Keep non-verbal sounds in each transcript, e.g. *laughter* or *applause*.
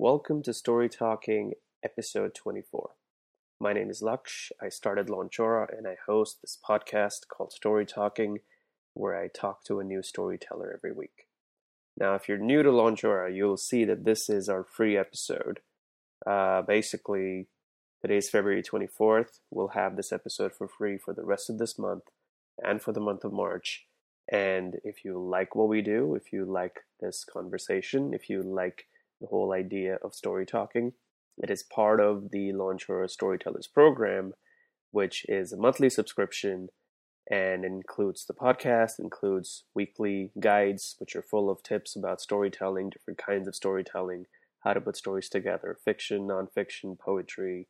Welcome to Story Talking, episode 24. My name is Laksh. I started Launchora and I host this podcast called Story Talking, where I talk to a new storyteller every week. Now, if you're new to Launchora, you'll see that this is our free episode. Uh, basically, today's February 24th. We'll have this episode for free for the rest of this month and for the month of March. And if you like what we do, if you like this conversation, if you like the whole idea of story talking. It is part of the Launchora Storytellers program, which is a monthly subscription and includes the podcast, includes weekly guides, which are full of tips about storytelling, different kinds of storytelling, how to put stories together, fiction, nonfiction, poetry.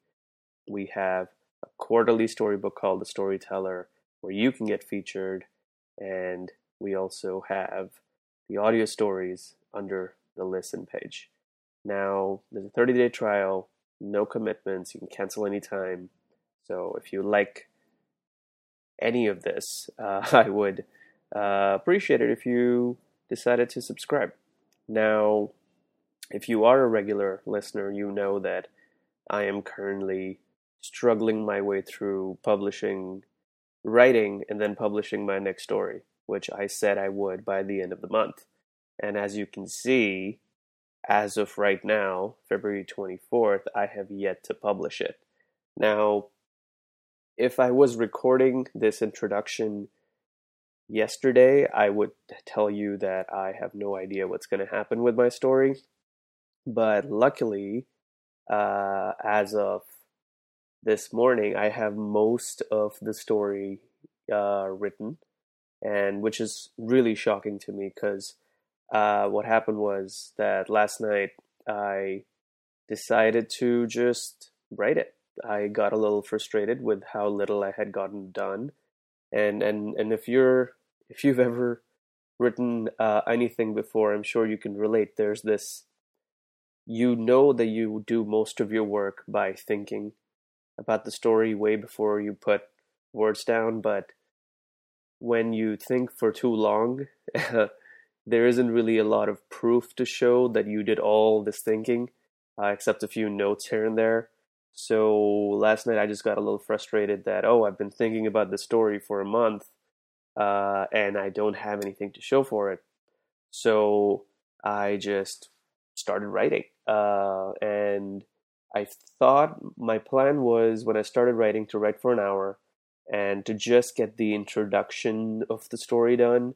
We have a quarterly storybook called The Storyteller, where you can get featured, and we also have the audio stories under the listen page. Now, there's a 30 day trial, no commitments, you can cancel anytime. So if you like any of this, *laughs* uh, I would uh, appreciate it if you decided to subscribe. Now, if you are a regular listener, you know that I am currently struggling my way through publishing, writing, and then publishing my next story, which I said I would by the end of the month. And as you can see, as of right now, February 24th, I have yet to publish it. Now, if I was recording this introduction yesterday, I would tell you that I have no idea what's going to happen with my story. But luckily, uh, as of this morning, I have most of the story uh, written, and which is really shocking to me because uh, what happened was that last night I decided to just write it. I got a little frustrated with how little I had gotten done, and and and if you're if you've ever written uh, anything before, I'm sure you can relate. There's this. You know that you do most of your work by thinking about the story way before you put words down, but when you think for too long, *laughs* there isn't really a lot of proof to show that you did all this thinking, uh, except a few notes here and there. So last night I just got a little frustrated that, oh, I've been thinking about the story for a month uh, and I don't have anything to show for it. So I just started writing. Uh, and I thought my plan was when I started writing to write for an hour and to just get the introduction of the story done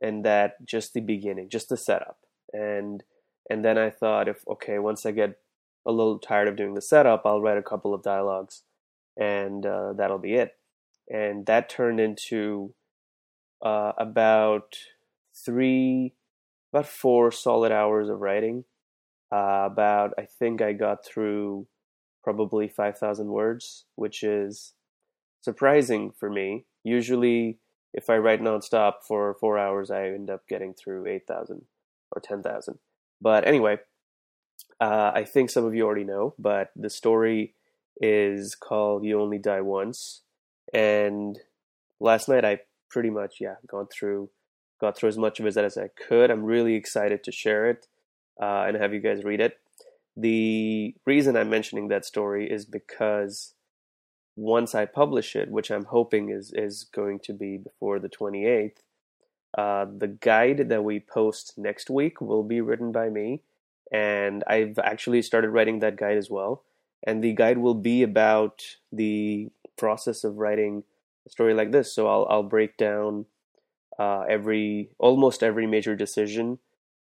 and that just the beginning, just the setup. And and then I thought if okay, once I get a little tired of doing the setup, I'll write a couple of dialogues, and uh, that'll be it. And that turned into uh, about three, about four solid hours of writing. Uh, about I think I got through probably five thousand words, which is surprising for me. Usually if I write nonstop for four hours, I end up getting through 8,000 or 10,000. But anyway, uh, I think some of you already know, but the story is called You Only Die Once. And last night I pretty much, yeah, gone through, got through as much of it as I could. I'm really excited to share it uh, and have you guys read it. The reason I'm mentioning that story is because once I publish it, which I'm hoping is is going to be before the 28th, uh, the guide that we post next week will be written by me, and I've actually started writing that guide as well. And the guide will be about the process of writing a story like this. So I'll I'll break down uh, every almost every major decision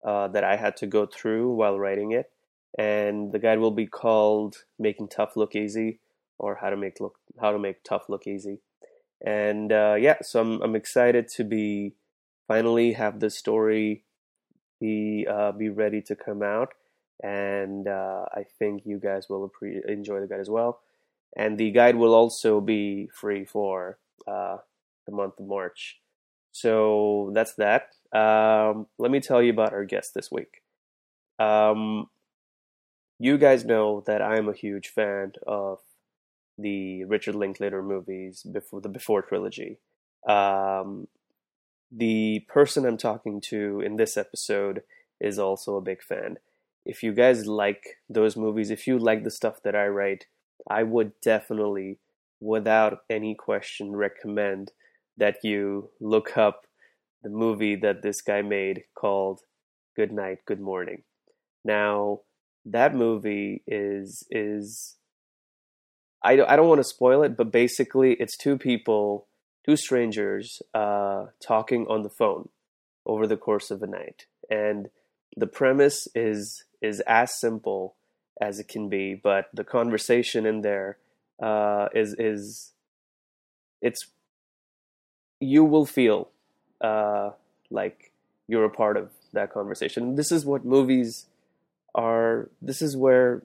uh, that I had to go through while writing it, and the guide will be called "Making Tough Look Easy." Or how to make look how to make tough look easy. And uh, yeah, so I'm I'm excited to be finally have the story be uh, be ready to come out, and uh, I think you guys will appre- enjoy the guide as well. And the guide will also be free for uh, the month of March. So that's that. Um, let me tell you about our guest this week. Um, you guys know that I'm a huge fan of the Richard Linklater movies before the Before trilogy. Um, the person I'm talking to in this episode is also a big fan. if you guys like those movies, if you like the stuff that I write, I would definitely, without any question, recommend that you look up the movie that this guy made called Good Night, Good Morning. Now, that movie is is I, I don't want to spoil it, but basically it's two people, two strangers, uh, talking on the phone over the course of a night. And the premise is is as simple as it can be, but the conversation in there uh, is is it's you will feel uh, like you're a part of that conversation. This is what movies are. This is where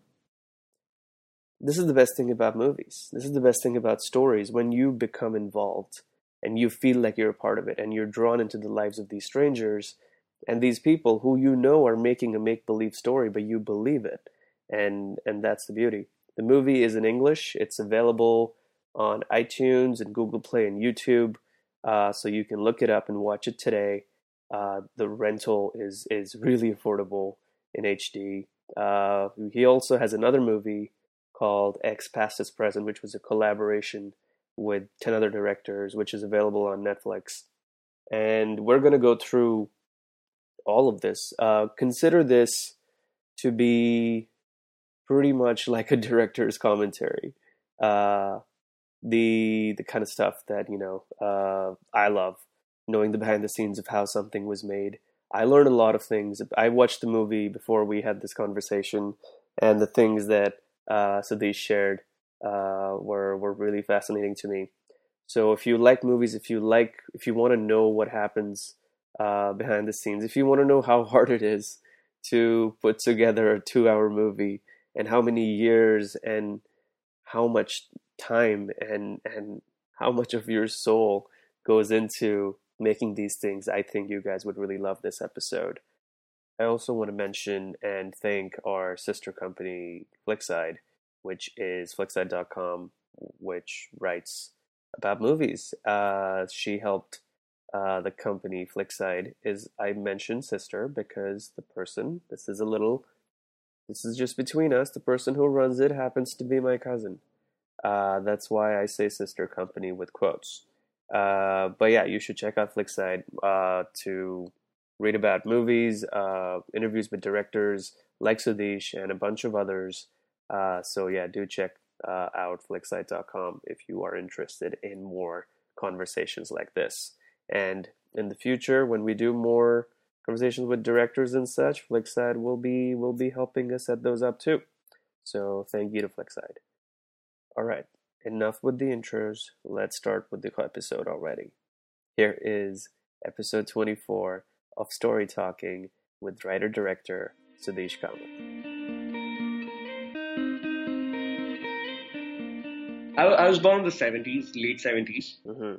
this is the best thing about movies. This is the best thing about stories. When you become involved and you feel like you're a part of it and you're drawn into the lives of these strangers and these people who you know are making a make believe story but you believe it. And and that's the beauty. The movie is in english. It's available on itunes and google play and youtube. Uh, so you can look it up and watch it today. Uh, the rental is is really affordable in hd uh, he also has another movie called ex past is present which was a collaboration with 10 other directors which is available on netflix and we're going to go through all of this. Uh, consider this to be pretty much *laughs* like a director's commentary. Uh, the the kind of stuff that you know uh, I love, knowing the behind the scenes of how something was made. I learned a lot of things. I watched the movie before we had this conversation, and the things that uh, Sudhish shared uh, were were really fascinating to me. So if you like movies, if you like, if you want to know what happens uh, behind the scenes. If you want to know how *laughs* hard it is to put together a two hour movie and how many years and how much time and, and how much of your soul goes into making these things, I think you guys would really love this episode. I also want to mention and thank our sister company, Flickside, which is flickside.com, which writes about movies. Uh, she helped uh, the company Flickside is I mentioned sister because the person this is a little this is just between us. The person who runs it happens to be my cousin. Uh, that's why I say sister company with quotes. Uh, but yeah, you should check out Flickside uh, to read about movies, uh, interviews with directors like Sudhish and a bunch of others. Uh, so yeah, do check out flickside.com if you are interested in more conversations like this. And in the future, when we do more conversations with directors and such, Flickside will be will be helping us set those up too. So thank you to Flickside. All right, enough with the intros. Let's start with the episode already. Here is episode 24 of Story Talking with writer director Sudhish Kamath. I, I was born in the 70s, late 70s. Mm-hmm.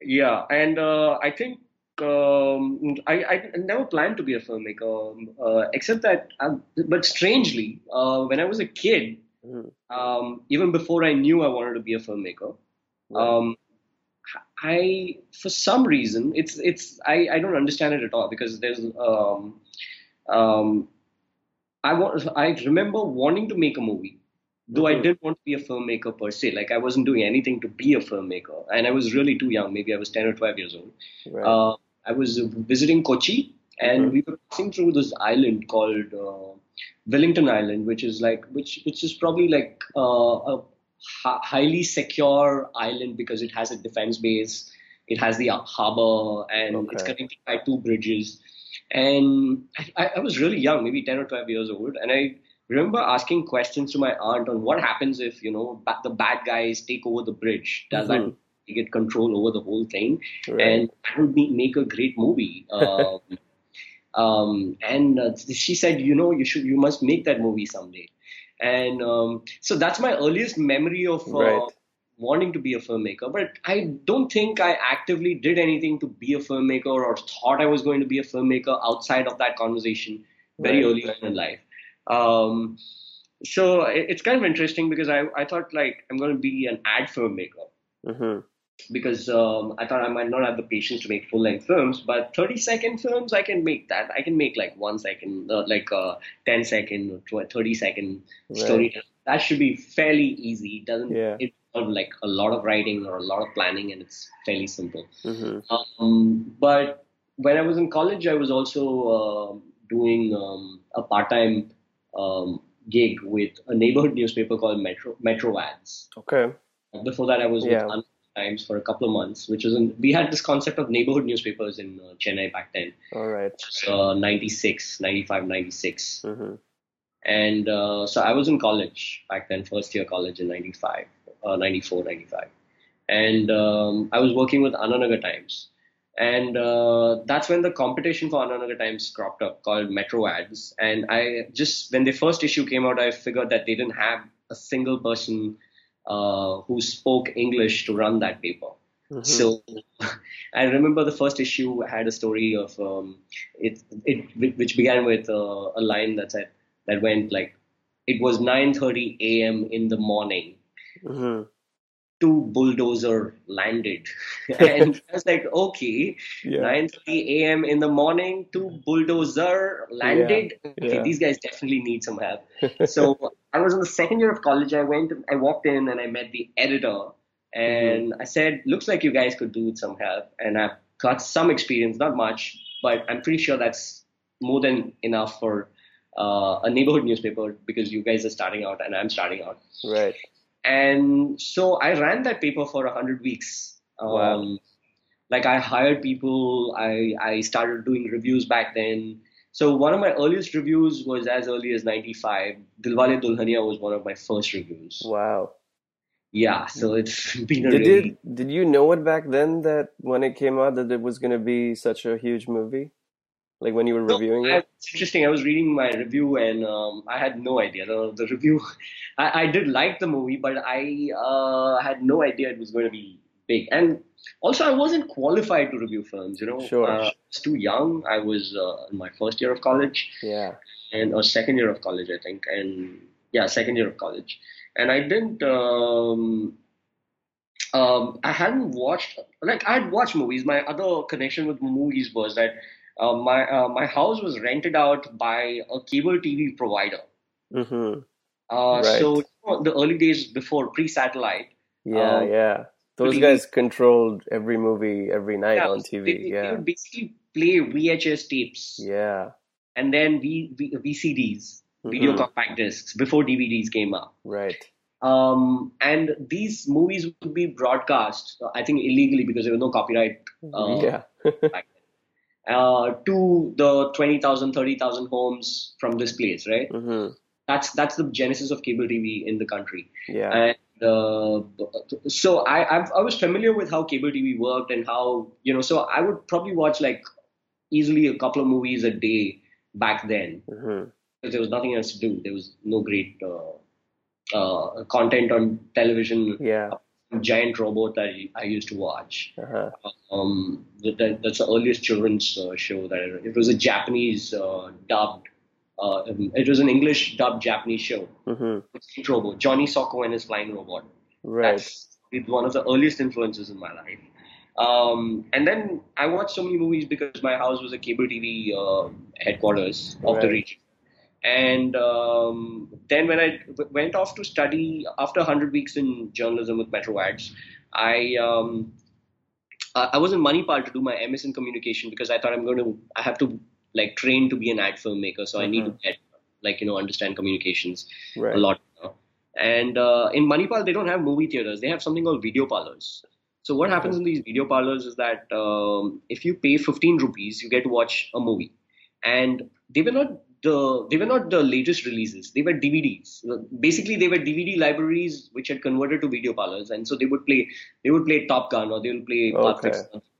Yeah, and uh, I think um, I, I never planned to be a filmmaker, um, uh, except that, I, um, but strangely, uh, when I was a kid, mm-hmm. um, even before I knew I wanted to be a filmmaker, right. um, I, for some reason, it's it's I, I don't understand it at all because there's um, um, I want I remember wanting to make a movie, though I mm-hmm. didn't want to be a filmmaker per se. Like I wasn't doing anything to be a filmmaker, and I was really too young. Maybe I was ten or twelve years old. Right. Uh, I was visiting Kochi, and mm-hmm. we were passing through this island called uh, Wellington Island, which is like which which is probably like uh, a highly secure island because it has a defense base, it has the harbor, and okay. it's connected by two bridges. And I, I was really young, maybe ten or twelve years old, and I remember asking questions to my aunt on what happens if you know the bad guys take over the bridge. Does mm-hmm. that get control over the whole thing? Right. And that would be, make a great movie. *laughs* Um, um, and uh, she said, you know, you should, you must make that movie someday. And um, so that's my earliest memory of uh, right. wanting to be a filmmaker. But I don't think I actively did anything to be a filmmaker or thought I was going to be a filmmaker outside of that conversation very right. early on in life. Um, so it's kind of interesting because I, I thought like I'm going to be an ad filmmaker. Mm-hmm. Because um, I thought I might not have the patience to make full length films, but 30 second films I can make that. I can make like one second, uh, like a 10 second or 30 second right. story. That should be fairly easy. It doesn't yeah. involve like a lot of writing or a lot of planning, and it's fairly simple. Mm-hmm. Um, but when I was in college, I was also uh, doing um, a part time um, gig with a neighborhood newspaper called Metro Metro Ads. Okay. Before that, I was yeah. with Times for a couple of months, which was in, we had this concept of neighborhood newspapers in uh, Chennai back then. All right. Uh, 96, 95, 96. Mm-hmm. And uh, so I was in college back then, first year college in 95, uh, 94, 95. And um, I was working with Annanagar Times. And uh, that's when the competition for Annanagar Times cropped up called Metro Ads. And I just, when the first issue came out, I figured that they didn't have a single person uh, who spoke English to run that paper. Mm-hmm. So *laughs* I remember the first issue had a story of um, it, it, which began with uh, a line that said that went like, "It was 9:30 a.m. in the morning." Mm-hmm two bulldozer landed. *laughs* and *laughs* I was like, okay, yeah. 9.30 a.m. in the morning, two bulldozer landed. Yeah. Okay, yeah. these guys definitely need some help. *laughs* so I was in the second year of college. I went, I walked in and I met the editor and mm-hmm. I said, looks like you guys could do with some help. And I've got some experience, not much, but I'm pretty sure that's more than enough for uh, a neighborhood newspaper because you guys are starting out and I'm starting out. Right. And so I ran that paper for 100 weeks. Um, wow. Like I hired people, I, I started doing reviews back then. So one of my earliest reviews was as early as 95. Dilwale Dulhania was one of my first reviews. Wow. Yeah, so it's *laughs* been a did really... It, did you know it back then that when it came out that it was going to be such a huge movie? Like when you were reviewing no, it? It's interesting. I was reading my review and um, I had no idea. The, the review, *laughs* I, I, did like the movie, but I uh, had no idea it was going to be big. And also, I wasn't qualified to review films. You know, sure. Uh, I was too young. I was uh, in my first year of college. Yeah. And or second year of college, I think. And yeah, second year of college. And I didn't. Um, um, I hadn't watched like I had watched movies. My other connection with movies was that uh, my uh, my house was rented out by a cable TV provider. Mm-hmm. Uh, right. So you know, the early days before pre-satellite. Yeah, um, yeah. Those guys controlled every movie every night yeah, on TV. They, yeah, they would basically play VHS tapes. Yeah. And then v, v, VCDs, mm-hmm. video compact discs, before DVDs came up. Right. Um, and these movies would be broadcast, I think illegally because there was no copyright. Uh, *laughs* yeah. Uh, to the 20,000, 30,000 homes from this place, right? Mm-hmm. That's that's the genesis of cable TV in the country. Yeah. And uh, so I I've, i was familiar with how cable TV worked and how you know. So I would probably watch like easily a couple of movies a day back then mm-hmm. because there was nothing else to do. There was no great uh, uh, content on television. Yeah giant robot that I used to watch. Uh-huh. Um, that, that's the earliest children's uh, show that I, it was a Japanese uh, dubbed. Uh, um, it was an English dubbed Japanese show. Mm-hmm. Robot, Johnny Sokko and his flying robot. Right. That's one of the earliest influences in my life. Um, and then I watched so many movies because my house was a cable TV uh, headquarters of right. the region. And um, then when I went off to study after 100 weeks in journalism with Metro Ads, I um, I was in Manipal to do my MS in communication because I thought I'm going to I have to like train to be an ad filmmaker, so mm-hmm. I need to mm-hmm. get like you know understand communications right. a lot. And uh, in Manipal, they don't have movie theaters; they have something called video parlors. So what happens in these video parlors is that um, if you pay 15 rupees, you get to watch a movie, and they were not the they were not the latest releases. They were DVDs. Basically, they were DVD libraries which had converted to video parlors, and so they would play they would play Top Gun or they would play okay.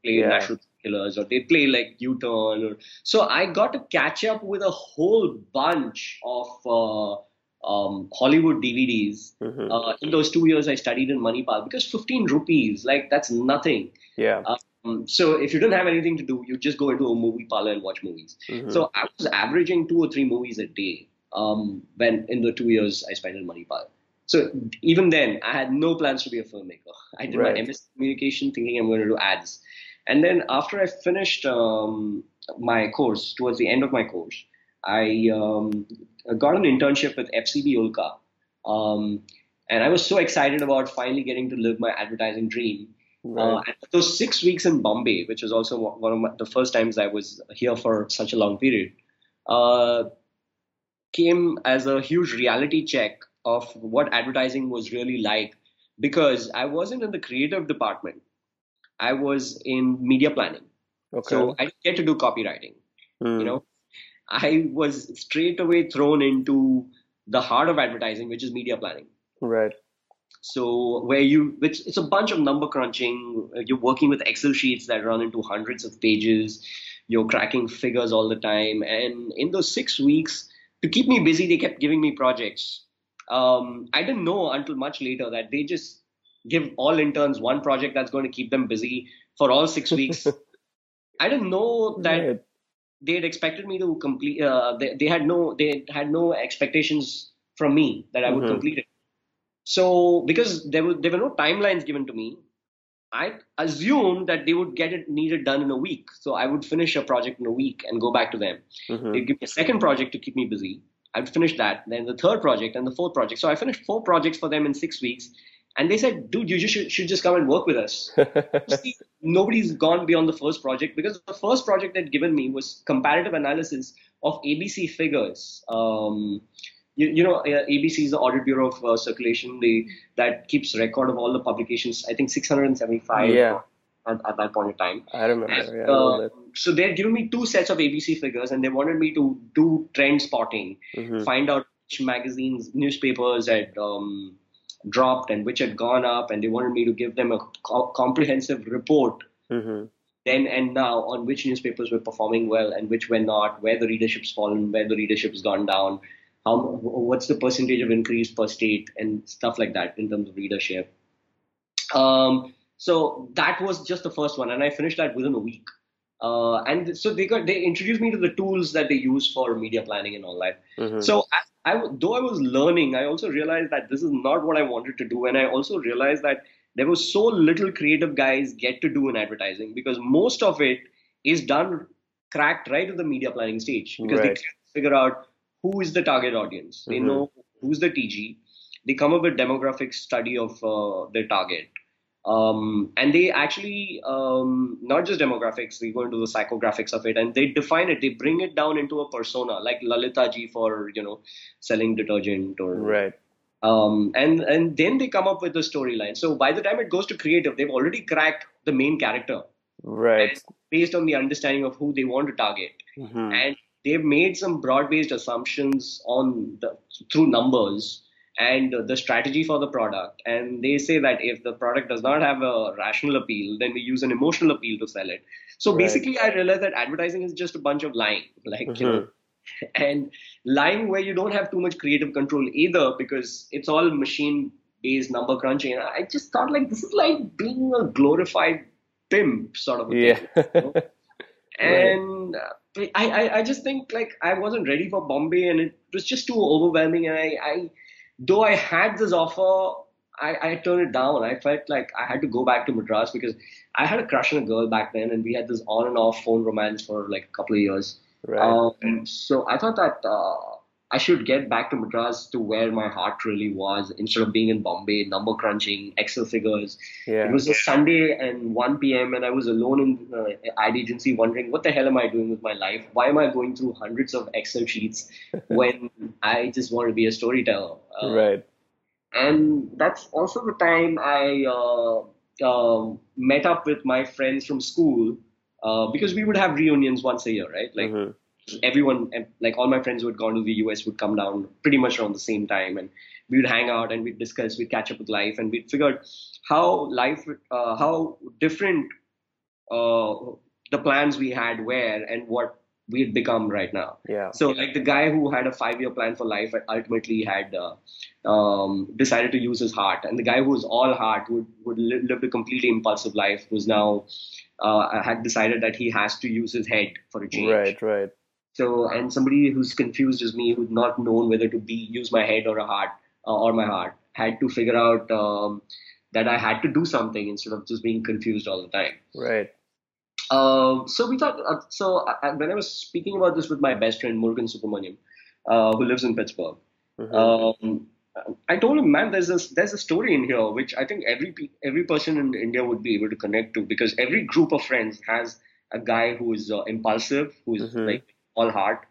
play yeah. National Killers, or they'd play like U-Turn. Or, so I got to catch up with a whole bunch of uh, um, Hollywood DVDs mm-hmm. uh, in those two years I studied in Manipal because 15 rupees, like that's nothing. Yeah. Uh, so if you don't have anything to do, you just go into a movie parlor and watch movies. Mm-hmm. So I was averaging two or three movies a day um, when in the two years I spent in Manipal. So even then, I had no plans to be a filmmaker. I did right. my MS communication thinking I'm going to do ads. And then after I finished um, my course, towards the end of my course, I um, got an internship with FCB Ulka. Um, and I was so excited about finally getting to live my advertising dream. Right. Uh, those six weeks in Bombay, which was also one of my, the first times I was here for such a long period, uh, came as a huge reality check of what advertising was really like because I wasn't in the creative department. I was in media planning. Okay. So I didn't get to do copywriting. Mm. You know, I was straight away thrown into the heart of advertising, which is media planning. Right. So where you, which it's a bunch of number crunching. You're working with Excel sheets that run into hundreds of pages. You're cracking figures all the time, and in those six weeks, to keep me busy, they kept giving me projects. Um, I didn't know until much later that they just give all interns one project that's going to keep them busy for all six weeks. *laughs* I didn't know that right. they had expected me to complete. Uh, they, they, had no they had no expectations from me that I would mm-hmm. complete it. So because there were there were no timelines given to me, I assumed that they would get it needed done in a week. So I would finish a project in a week and go back to them. Mm-hmm. They'd give me a second project to keep me busy. I'd finish that, then the third project and the fourth project. So I finished four projects for them in six weeks. And they said, dude, you just should, should just come and work with us. *laughs* See, nobody's gone beyond the first project because the first project they'd given me was comparative analysis of ABC figures. Um, you, you know, uh, ABC is the Audit Bureau of uh, Circulation. They that keeps record of all the publications. I think 675. Yeah. At, at that point in time. I remember. And, yeah, uh, so they had given me two sets of ABC figures, and they wanted me to do trend spotting, mm-hmm. find out which magazines, newspapers had um, dropped and which had gone up, and they wanted me to give them a co- comprehensive report. Mm-hmm. Then and now on which newspapers were performing well and which were not, where the readership's fallen, where the readership's gone down, how what's the percentage of increase per state and stuff like that in terms of readership. Um, so that was just the first one, and I finished that within a week. Uh, and so they got they introduced me to the tools that they use for media planning and all that. Mm-hmm. So I, I, though I was learning, I also realized that this is not what I wanted to do, and I also realized that there was so little creative guys get to do in advertising because most of it is done cracked right at the media planning stage because right. they figure out who is the target audience. They mm-hmm. know who's the TG. They come up with demographic study of uh, their target. Um, and they actually, um, not just demographics, they go into the psychographics of it and they define it. They bring it down into a persona, like Lalita ji for, you know, selling detergent or. Right. Um, and, and then they come up with the storyline. So by the time it goes to creative, they've already cracked the main character. Right. Based on the understanding of who they want to target. Mm-hmm. And they've made some broad-based assumptions on the, through numbers and the strategy for the product. And they say that if the product does not have a rational appeal, then we use an emotional appeal to sell it. So right. basically, I realized that advertising is just a bunch of lying, like mm-hmm. you know, and lying where you don't have too much creative control either, because it's all machine-based number crunching. And I just thought like this is like being a glorified pimp sort of. yeah. Thing, you know? *laughs* and. Uh, I, I, I just think like I wasn't ready for Bombay and it was just too overwhelming. And I, I though I had this offer, I, I turned it down. I felt like I had to go back to Madras because I had a crush on a girl back then, and we had this on and off phone romance for like a couple of years. Right. Um, so I thought that uh, I should get back to Madras to where my heart really was instead of being in Bombay, number crunching, Excel figures. Yeah. It was a Sunday and 1 p.m. and I was alone in uh, ad agency wondering what the hell am I doing with my life? Why am I going through hundreds of Excel sheets *laughs* when I just want to be a storyteller? Uh, right. And that's also the time I uh, uh, met up with my friends from school uh, because we would have reunions once a year, right? Like. Mm-hmm everyone, like all my friends who had gone to the US, would come down pretty much around the same time, and we would hang out and we'd discuss, we'd catch up with life, and we'd figure out how life, uh, how different uh, the plans we had were, and what we had become right now. Yeah. So like the guy who had a five-year plan for life ultimately had uh, um, decided to use his heart, and the guy who was all heart, who would live a completely impulsive life, was now uh, had decided that he has to use his head for a change. Right. Right. So, and somebody who's confused as me, who's not known whether to be use my head or a heart uh, or my heart, had to figure out um, that I had to do something instead of just being confused all the time. Right. Uh, so we thought. Uh, so I, when I was speaking about this with my best friend Murugan Subramaniam, uh, who lives in Pittsburgh, mm-hmm. um, I told him, man, there's a there's a story in here which I think every every person in India would be able to connect to because every group of friends has a guy who is uh, impulsive, who is mm-hmm. like all heart.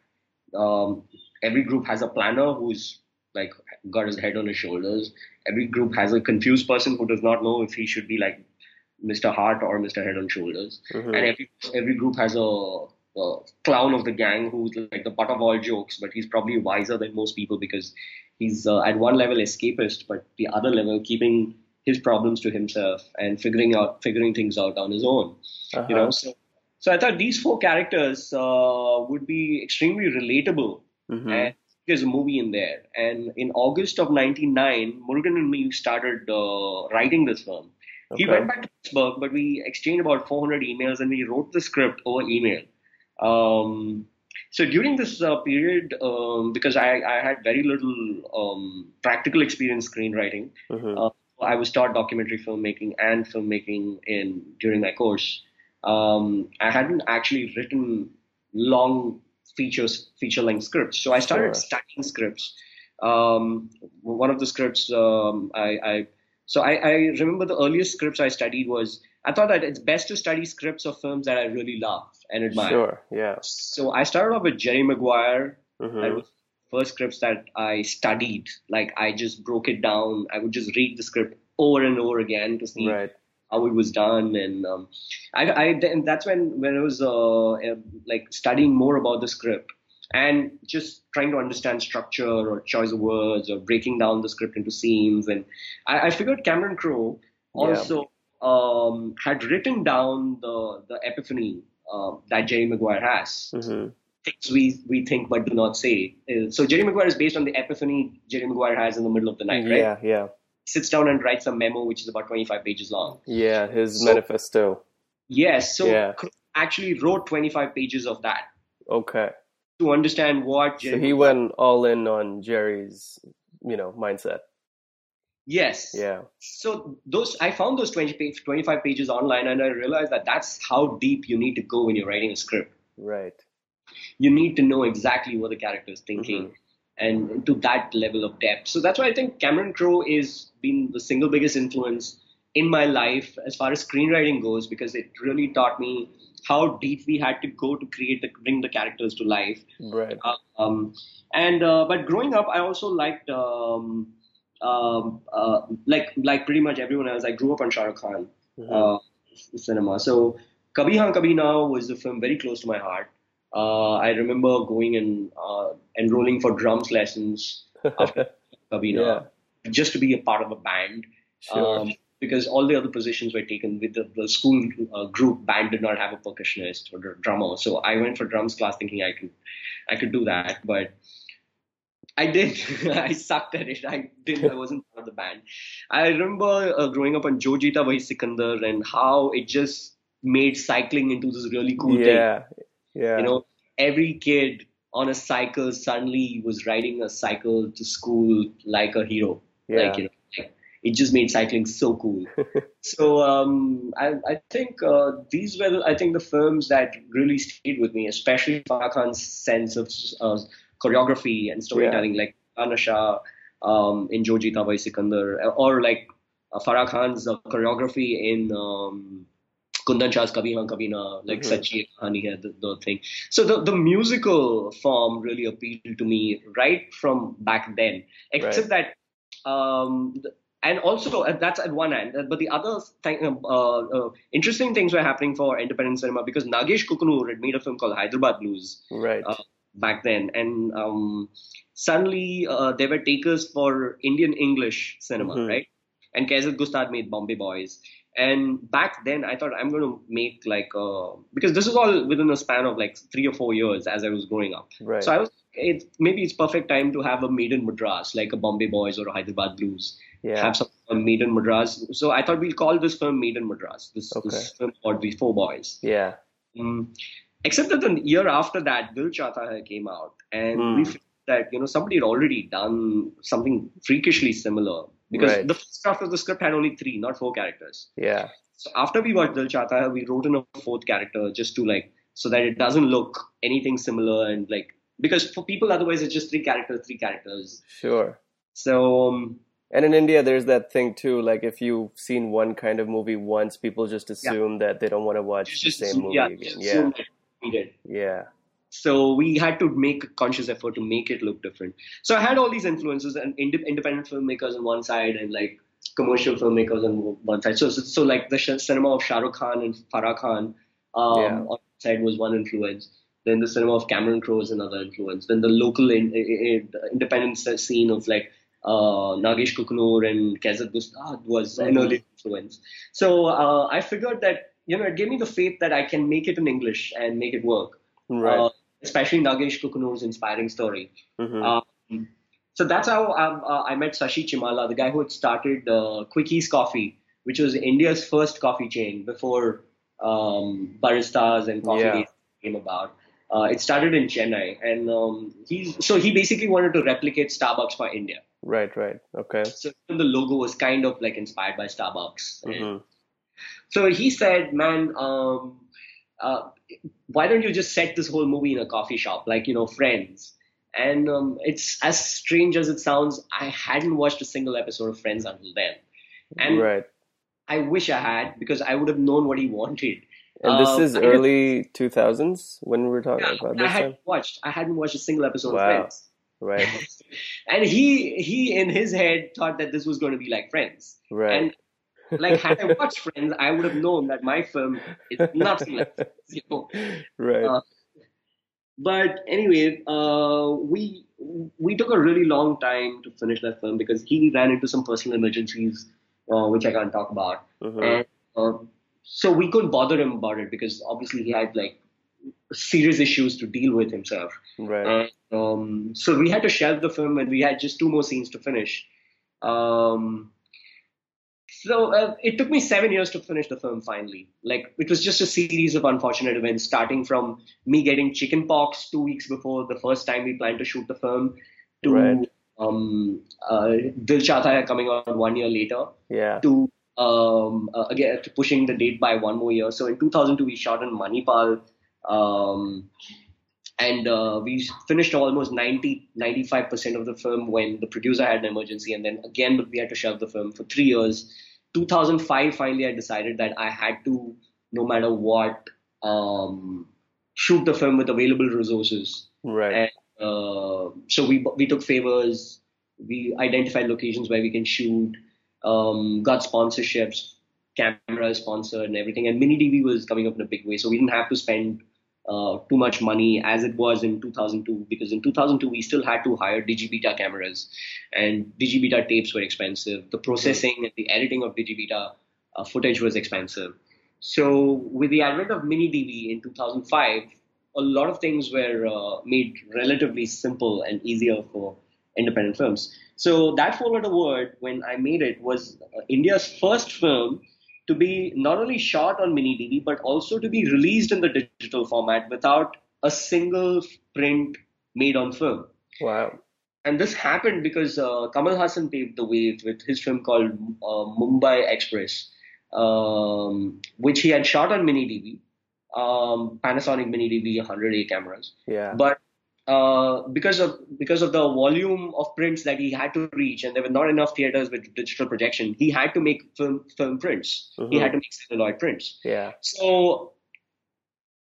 Um, every group has a planner who's like got his head on his shoulders. Every group has a confused person who does not know if he should be like Mr. Heart or Mr. Head on Shoulders. Mm-hmm. And every every group has a, a, clown of the gang who's like the butt of all jokes, but he's probably wiser than most people because he's uh, at one level escapist, but the other level keeping his problems to himself and figuring out figuring things out on his own. Uh-huh. You know, so so I thought these four characters uh, would be extremely relatable. Mm-hmm. And there's a movie in there. And in August of 1999, Murugan and me started uh, writing this film. Okay. He went back to Pittsburgh, but we exchanged about 400 emails and we wrote the script over email. Um, so during this uh, period, um, because I, I, had very little um, practical experience screenwriting, mm-hmm. uh, I was taught documentary filmmaking and filmmaking in during my course. Um, I hadn't actually written long features, feature length scripts, so I started sure. studying scripts. Um, one of the scripts um, I, I so I, I, remember the earliest scripts I studied was I thought that it's best to study scripts of films that I really love and admire. Sure, yeah. So I started off with Jerry Maguire. Mm-hmm. That was first scripts that I studied. Like I just broke it down. I would just read the script over and over again to see right. how it was done, and um, I, I and that's when when I was uh, like studying more about the script and just trying to understand structure or choice of words or breaking down the script into scenes. And I, I figured Cameron Crowe also yeah. um, had written down the the epiphany uh, that Jerry Maguire has. Mm-hmm. Things we, we think but do not say. Uh, so Jerry Maguire is based on the epiphany Jerry Maguire has in the middle of the night, right? Yeah, yeah. Sits down and writes a memo which is about 25 pages long. Yeah, his so, manifesto. Yes, so yeah. actually wrote 25 pages of that. Okay to understand what. Jerry so he went all in on Jerry's, you know, mindset. Yes. Yeah. So those I found those 20 page, 25 pages online, and I realized that that's how deep you need to go when you're writing a script. Right. You need to know exactly what the character is thinking. Mm-hmm. And to that level of depth. So that's why I think Cameron Crowe is been the single biggest influence in my life as far as screenwriting goes because it really taught me how deep we had to go to create the bring the characters to life. Right. Uh, um, and uh, but growing up, I also liked um, um, uh, like like pretty much everyone else. I grew up on Shah Rukh Khan mm-hmm. Uh, cinema. So Kabhi Haan Kabhi Na was a film very close to my heart. Uh, I remember going and uh, enrolling for drums lessons *laughs* after Kabhi Na, yeah. just to be a part of a band. Sure. Because all the other positions were taken with the, the school uh, group band did not have a percussionist or drummer. So i went for drums class thinking i could i could do that but i did. *laughs* I sucked at it. I didn't i wasn't part of the band. I remember uh, growing up on jo jeeta wahi sikandar and how it just made cycling into this really cool yeah, thing. Yeah you know every kid on a cycle suddenly was riding a cycle to school like a hero. Yeah. like you know it just made cycling so cool. *laughs* so um, I, I, think uh, these were, I think, the films that really stayed with me, especially Farah Khan's sense of uh, choreography and storytelling, yeah. like Anasha um, in Jo Jeeta Wahi Sikandar, or like uh, Farah Khan's uh, choreography in um, Kundan Shah's Kabhi Haan Kabhi Na, like mm-hmm. Sachi hai, the, the thing. So the, the musical form really appealed to me right from back then, except right. that um, and also uh, that's at one end. But the other thing, um, uh, uh, interesting things were happening for independent cinema because Nagesh Kukunoor had made a film called Hyderabad Blues right uh, back then, and um, suddenly uh, there were takers for Indian English cinema, mm-hmm. right? And Kaizad Gustad made Bombay Boys. And back then, I thought I'm going to make like uh, because this is all within a span of like three or four years as I was growing up. Right. So I was, it maybe it's perfect time to have a Made in Madras like a Bombay Boys or a Hyderabad Blues yeah. have some Made in Madras. So I thought we'll call this film Made in Madras. This, okay. this film called The Four Boys. Yeah. Um, except that the year after that, Dil Chahta Hai came out, and mm. we felt that you know somebody had already done something freakishly similar because Right. the first draft of the script had only three, not four characters. Yeah. So after we watched Dil Chahta Hai, we wrote in a fourth character just to like so that it doesn't look anything similar and like because for people otherwise it's just three characters, three characters. Sure. So um, And in India, there's that thing too. Like if you've seen one kind of movie once, people just assume that they don't want to watch it's the just same movie yeah, again. Yeah. assume that we did. Yeah. So we had to make a conscious effort to make it look different. So I had all these influences and ind- independent filmmakers on one side and like commercial filmmakers on one side. So so, so like the sh- cinema of Shah Rukh Khan and Farah Khan um, Yeah. on one side was one influence. Then the cinema of Cameron Crowe is another influence. Then the local in, in, independent scene of like uh, Nagesh Kukunoor and Kaizad Gustad was an early influence. So uh, I figured that you know it gave me the faith that I can make it in English and make it work Right. uh, especially Nagesh Kukunoor's inspiring story. hmm Um, so that's how um, uh, I met Sashi Chimala, the guy who had started uh, Qwiky's Coffee, which was India's first coffee chain before um, baristas and coffee Yeah. days came about. Uh, it started in Chennai, and um, he's so he basically wanted to replicate Starbucks for India. Right. Right. Okay. So the logo was kind of like inspired by Starbucks. And hmm so he said, man, um, uh, why don't you just set this whole movie in a coffee shop, like, you know, Friends? And um, it's as strange as it sounds, I hadn't watched a single episode of Friends until then. And Right. I wish I had because I would have known what he wanted. And this Uh, is I early 2000s when we were talking Yeah, about I this hadn't time. watched. I hadn't watched a single episode Wow. of Friends. Right. *laughs* And he he in his head thought that this was going to be like Friends. Right. And like had I watched Friends, I would have known that my film is nothing like Friends, you know. right. Uh, But anyway, uh, we we took a really long time to finish that film because he ran into some personal emergencies, uh, which I can't talk about, Mhm. and um, so we couldn't bother him about it because obviously he had like serious issues to deal with himself. Right. Um, so we had to shelve the film, and we had just two more scenes to finish. Um, so uh, it took me seven years to finish the film finally. Like it was just a series of unfortunate events, starting from me getting chickenpox two weeks before the first time we planned to shoot the film, to Right. um, uh, Dil Chahta Hai coming out one year later, Yeah. to um, uh, again to pushing the date by one more year. So in 2002 we shot in Manipal, um, and uh, we finished almost 90 95 percent of the film when the producer had an emergency, and then again we had to shelve the film for three years. 2005 finally I decided that I had to no matter what um, shoot the film with available resources. Right. And uh, so we we took favors, we identified locations where we can shoot, um, got sponsorships, cameras sponsored, and everything. And Mini DV was coming up in a big way, so we didn't have to spend uh, too much money as it was in 2002 because in 2002 we still had to hire digibeta cameras, and digibeta tapes were expensive. The processing and the editing of digibeta uh, footage was expensive. So with the advent of Mini DV in 2005 a lot of things were uh, made relatively simple and easier for independent films. So that Four Letter Word, when I made it, was uh, India's first film to be not only shot on mini DV but also to be released in the digital format without a single print made on film. Wow. And this happened because uh, Kamal Haasan paved the way with his film called uh, Mumbai Express, um, which he had shot on mini DV, um, Panasonic mini DV 100A cameras. Yeah. But uh, because of because of the volume of prints that he had to reach, and there were not enough theaters with digital projection, he had to make film film prints. He Mhm. had to make celluloid prints. Yeah. So,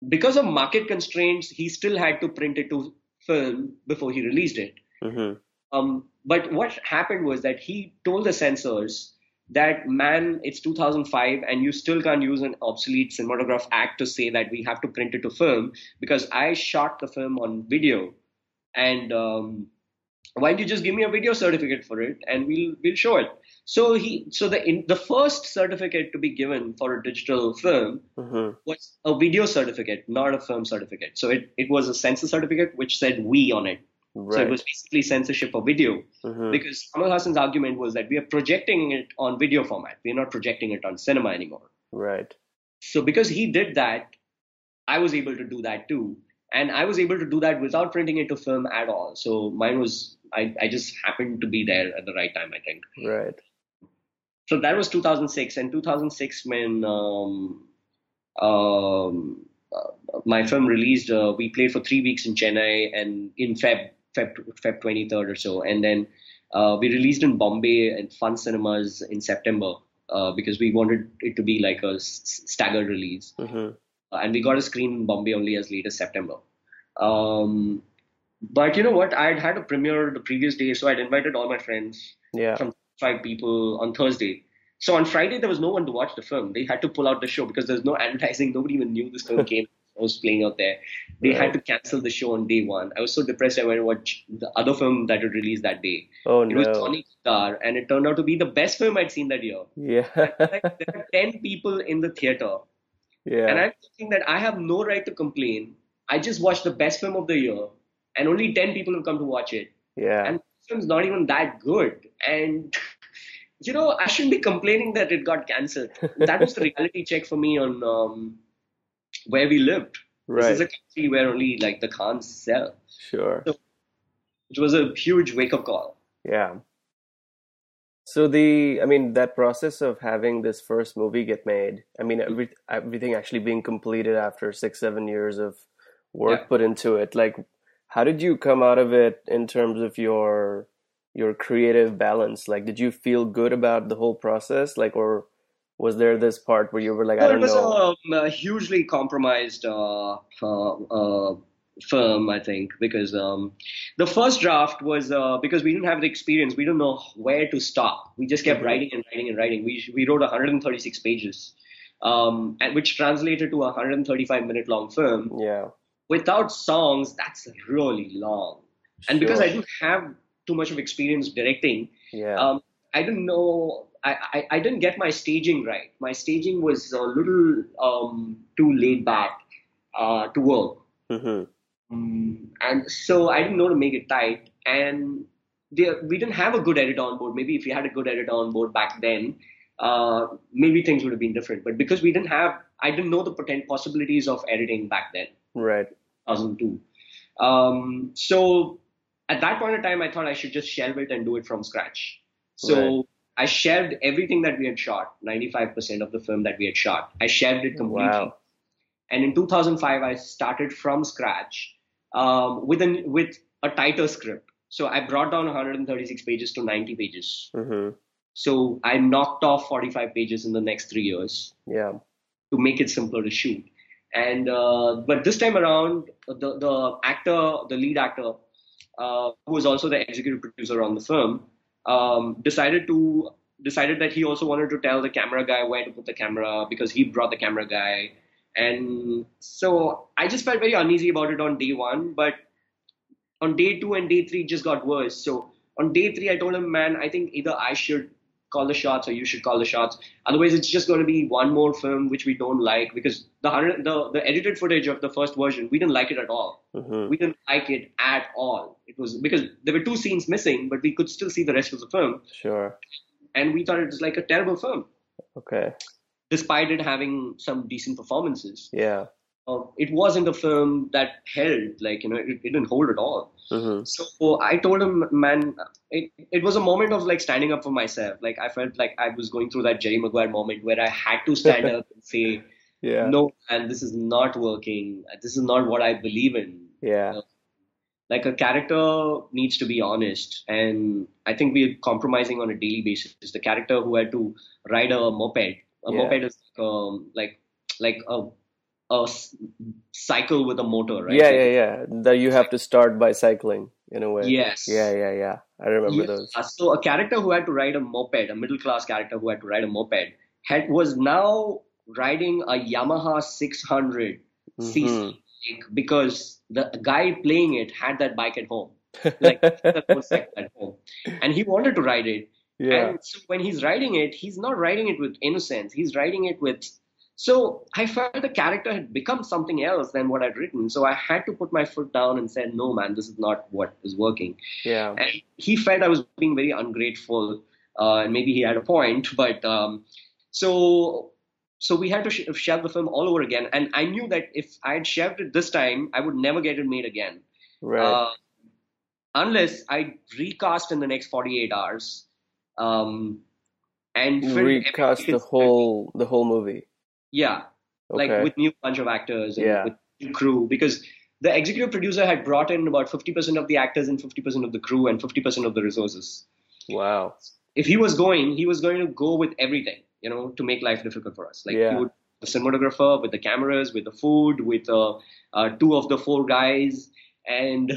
because of market constraints, he still had to print it to film before he released it. hmm Um, but what happened was that he told the censors that, man, it's 2005 and you still can't use an obsolete Cinematograph Act to say that we have to print it to film because I shot the film on video. And um, why don't you just give me a video certificate for it and we'll we'll show it. So he so the in, the first certificate to be given for a digital film hmm was a video certificate, not a film certificate. So it, it was a censor certificate which said we on it. So it was basically censorship for video hmm because Kamal Haasan's argument was that we are projecting it on video format. We're not projecting it on cinema anymore. Right. So because he did that, I was able to do that too. and I was able to do that without printing it to film at all. So mine was I, I just happened to be there at the right time, I think. Right. So that was 2006, and 2006 when um, um, uh, my film released, uh, we played for three weeks in Chennai and in Feb Feb Feb 23rd or so, and then uh, we released in Bombay and Fun Cinemas in September uh, because we wanted it to be like a s- staggered release. Mm-hmm. Uh, and we got a screen in Bombay only as late as September. Um, but you know what? I'd had a premiere the previous day, so I'd invited all my friends, Yeah. from five people on Thursday. So on Friday there was no one to watch the film. They had to pull out the show because there's no *laughs* advertising. Nobody even knew this film came. Was playing out there. They Right. had to cancel the show on day one. I was so depressed. I went and watched the other film that had released that day. Oh It was no. Johnny Gaddaar, and it turned out to be the best film I'd seen that year. Yeah. *laughs* Like, there were ten people in the theater, yeah. and I'm thinking that I have no right to complain. I just watched the best film of the year, and only 10 people have come to watch it. yeah. And the film's not even that good. And, you know, I shouldn't be complaining that it got cancelled. That was the reality check for me on um, where we lived. Right. This is a country where only like the Khans sell. Sure. It was a huge wake up call. Yeah. So the, I mean, that process of having this first movie get made, I mean, every, everything actually being completed after six, seven years of work Yeah. put into it, like, how did you come out of it in terms of your your creative balance? Like, did you feel good about the whole process? Like, or was there this part where you were like, I No, it don't was know? a, a hugely compromised uh, uh, uh, firm, I think, because um, the first draft was uh, because we didn't have the experience, we didn't know where to stop. We just kept Mhm. writing and writing and writing. We we wrote 136 pages, um, and which translated to a 135 minute long film. Yeah. Without songs, that's really long. And because I Sure. didn't have too much of experience directing, Yeah. um, I didn't know. I, I, I didn't get my staging right. My staging was a little um, too laid back uh, to work, hmm um, and so I didn't know to make it tight. And there, we didn't have a good editor on board. Maybe if we had a good editor on board back then, uh, maybe things would have been different. But because we didn't have, I didn't know the potent possibilities of editing back then. Right. 2002. Um, so at that point in time, I thought I should just shelve it and do it from scratch. So Right. I shelved everything that we had shot, 95% of the film that we had shot. I shelved it completely. Wow. And in 2005, I started from scratch um, with, an, with a tighter script. So I brought down 136 pages to 90 pages. hmm So I knocked off 45 pages in the next three years Yeah. to make it simpler to shoot. And uh, but this time around, the the actor, the lead actor, uh, who was also the executive producer on the film, um, decided to decided that he also wanted to tell the camera guy where to put the camera because he brought the camera guy. And so I just felt very uneasy about it on day one, but on day two and day three just got worse. So on day three, I told him, man, I think either I should call the shots or you should call the shots. Otherwise, it's just going to be one more film which we don't like because the hundred, the the edited footage of the first version, we didn't like it at all. hmm We didn't like it at all. It was because there were two scenes missing, but we could still see the rest of the film, Sure. and we thought it was like a terrible film, Okay. despite it having some decent performances. Yeah. Uh, it wasn't a film that held, like you know, it, it didn't hold at all. hmm So I told him, man, it, it was a moment of like standing up for myself. Like I felt like I was going through that Jerry Maguire moment where I had to stand *laughs* up and say, Yeah. no, and this is not working. This is not what I believe in. Yeah. Like a character needs to be honest, and I think we're compromising on a daily basis. The character who had to ride a moped. A Yeah. moped is um, like like a a cycle with a motor, right? Yeah, yeah, yeah. That you have to start by cycling in a way. Yes. Yeah, yeah, yeah. I remember Yeah, those. So a character who had to ride a moped, a middle class character who had to ride a moped, had was now riding a Yamaha 600 cc Mhm. bike because the guy playing it had that bike at home, like at home, and he wanted to ride it. Yeah. And so when he's riding it, he's not riding it with innocence. He's riding it with. So I felt the character had become something else than what I'd written. So I had to put my foot down and said, no, man, this is not what is working. Yeah. And he felt I was being very ungrateful, uh, and maybe he had a point. *laughs* But um, so so we had to sh- shelve the film all over again. And I knew that if I had shelved it this time, I would never get it made again. Right. Uh, unless I recast in the next 48 hours. Um, and recast the whole the whole movie. Yeah, okay. like with new bunch of actors and yeah. with new crew because the executive producer had brought in about 50% of the actors and 50% of the crew and 50% of the resources. Wow. If he was going, he was going to go with everything you know, to make life difficult for us. Like yeah. would, the cinematographer with the cameras, with the food, with uh, uh, two of the four guys, and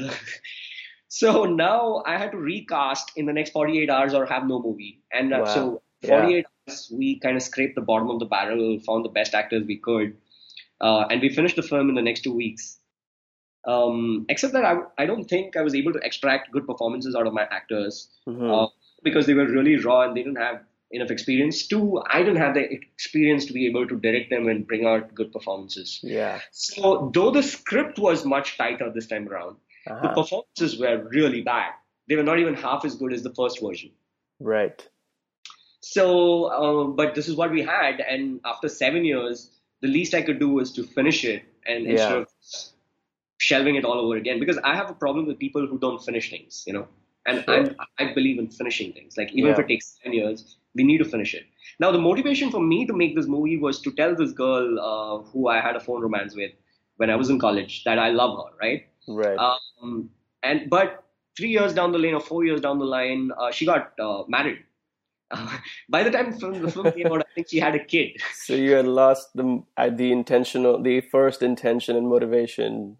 *laughs* so now I had to recast in the next 48 hours or have no movie. And uh, wow. so 48 yeah. We kind of scraped the bottom of the barrel, found the best actors we could, uh, and we finished the film in the next two weeks. Um, except that I, I don't think I was able to extract good performances out of my actors mm-hmm. Uh, because they were really raw and they didn't have enough experience. Two, I didn't have the experience to be able to direct them and bring out good performances. Yeah. So though the script was much tighter this time around, uh-huh. the performances were really bad. They were not even half as good as the first version. Right. So, um, but this is what we had, and after seven years, the least I could do was to finish it, and yeah. instead of shelving it all over again, because I have a problem with people who don't finish things, you know. And sure. i believe in finishing things. Like even yeah. if it takes ten years, we need to finish it. Now, the motivation for me to make this movie was to tell this girl uh, who I had a phone romance with when I was in college that I love her, right? Right. Um, and but three years down the lane or four years down the line, uh, she got uh, married. *laughs* by the time the film, the film came out, I think she had a kid. *laughs* So you had lost the uh, the intentional, the first intention and motivation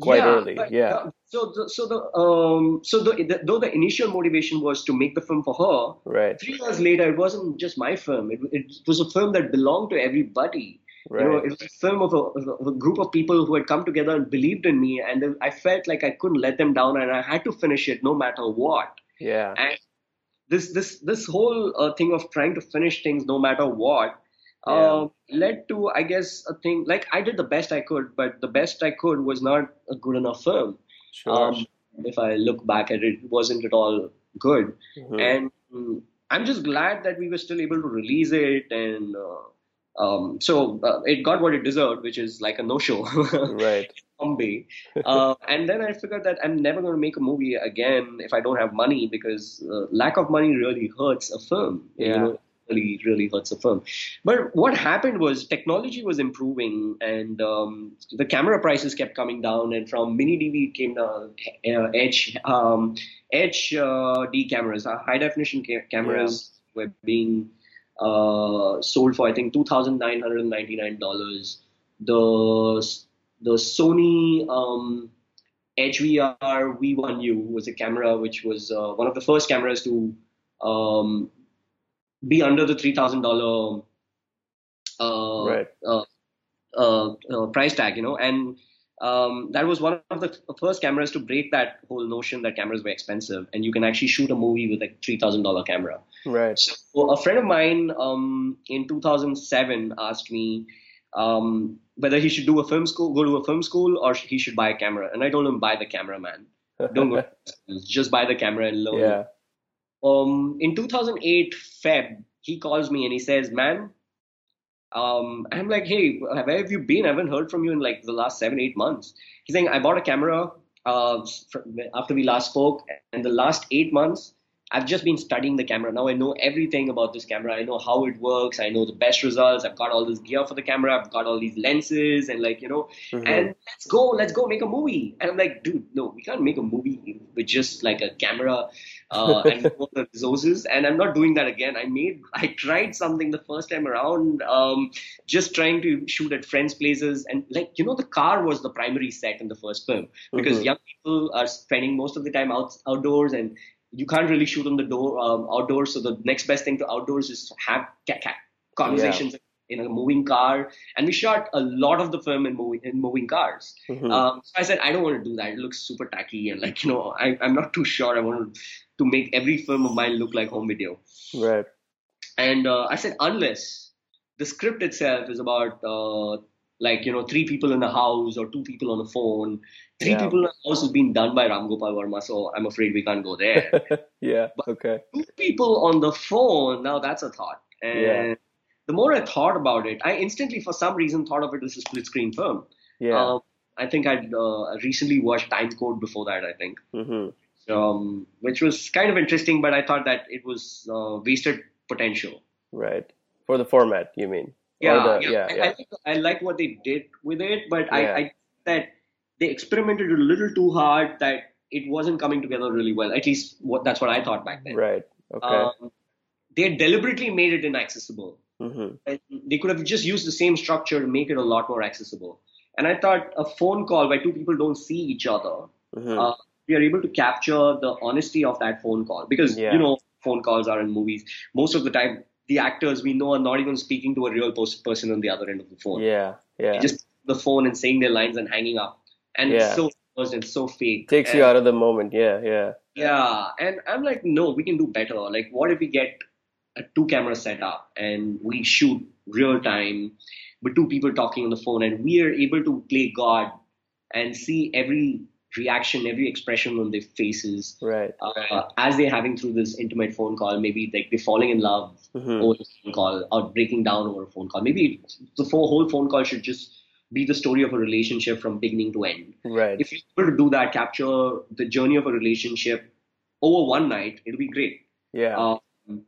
quite yeah, early. Yeah. Uh, so the, so the um so the, the, though the initial motivation was to make the film for her, right? Three years later, it wasn't just my film. It, it was a film that belonged to everybody. Right. You know, it was a film of a, of a, group of people who had come together and believed in me, and I felt like I couldn't let them down, and I had to finish it no matter what. Yeah. And this this this whole uh, thing of trying to finish things no matter what yeah. Um, led to, I guess, a thing like I did the best I could, but the best I could was not a good enough film. Sure. Um, if I look back at it, it wasn't at all good. Mm-hmm. And um, I'm just glad that we were still able to release it. And uh, um, so uh, it got what it deserved, which is like a no show. *laughs* right. Bombay. *laughs* Uh, and then I figured that I'm never going to make a movie again if I don't have money because uh, lack of money really hurts a film. Yeah. You know? really really hurts a film. But what happened was technology was improving and um, the camera prices kept coming down. And from mini DV came down uh, H um, HD cameras, uh, high definition ca- cameras yeah. were being uh, sold for I think two thousand nine hundred ninety nine dollars. The the Sony um, HVR V1U was a camera which was uh, one of the first cameras to um, be under the three thousand dollar uh, right. uh, uh, uh, price tag, you know, and um, that was one of the first cameras to break that whole notion that cameras were expensive, and you can actually shoot a movie with a three thousand dollar camera. Right. So a friend of mine um, in 2007 asked me um, whether he should do a film school, go to a film school, or he should buy a camera, and I told him buy the camera, man. *laughs* Don't go, just buy the camera and learn. Yeah. Um, in 2008 Feb, he calls me and he says, "Man, um, I'm like, hey, where have you been? I haven't heard from you in like the last seven, eight months." He's saying, "I bought a camera uh, after we last spoke, and the last eight months, I've just been studying the camera. Now I know everything about this camera. I know how it works. I know the best results. I've got all this gear for the camera. I've got all these lenses and like, you know, mm-hmm. and let's go, let's go make a movie. And I'm like, dude, no, we can't make a movie with just like a camera uh, and all the resources. And I'm not doing that again. I made, I tried something the first time around, um, just trying to shoot at friends' places. And like, you know, the car was the primary set in the first film because mm-hmm. young people are spending most of the time out, outdoors and you can't really shoot on the door um, outdoors. So the next best thing to outdoors is to have conversations. Yeah in a moving car, and we shot a lot of the film in moving in moving cars. Mm-hmm. Um, so I said I don't want to do that. It looks super tacky, and like you know, I, I'm not too sure. I want to to make every film of mine look like home video. Right. And uh, I said, unless the script itself is about uh, like you know three people in a house or two people on a phone. Three yeah. people in a house is being done by Ram Gopal Varma, so I'm afraid we can't go there. *laughs* yeah. But okay. Two people on the phone. Now that's a thought. And yeah. the more I thought about it, I instantly, for some reason, thought of it as a split screen film. Yeah. Um, I think I'd uh, recently watched Time Code before that. I think, mm-hmm. Um, which was kind of interesting, but I thought that it was uh, wasted potential. Right. For the format, you mean? Yeah, the, yeah. yeah, I, yeah. I, think I like what they did with it, but Yeah. I, I that they experimented a little too hard that it wasn't coming together really well. At least what that's what I thought back then. Right. Okay. Um, they deliberately made it inaccessible. mm-hmm. And They could have just used the same structure to make it a lot more accessible. And I thought a phone call where two people don't see each other, Mm-hmm. uh, we are able to capture the honesty of that phone call because Yeah. you know phone calls are in movies. Most of the time, the actors we know are not even speaking to a real person on the other end of the phone. yeah. Yeah. Just the phone and saying their lines and hanging up, and Yeah. it's so forced and so fake. Takes and, you out of the moment. Yeah. Yeah. Yeah, and I'm like, no, we can do better. Like, what if we get a two camera setup and we shoot real time with two people talking on the phone, and we are able to play God and see every reaction, every expression on their faces Right. uh, as they're having through this intimate phone call. Maybe like they're falling in love Mm-hmm. over the phone call or breaking down over a phone call. Maybe the whole phone call should just be the story of a relationship from beginning to end Right. if you were to do that, capture the journey of a relationship over one night, it'll be great. Yeah. Um,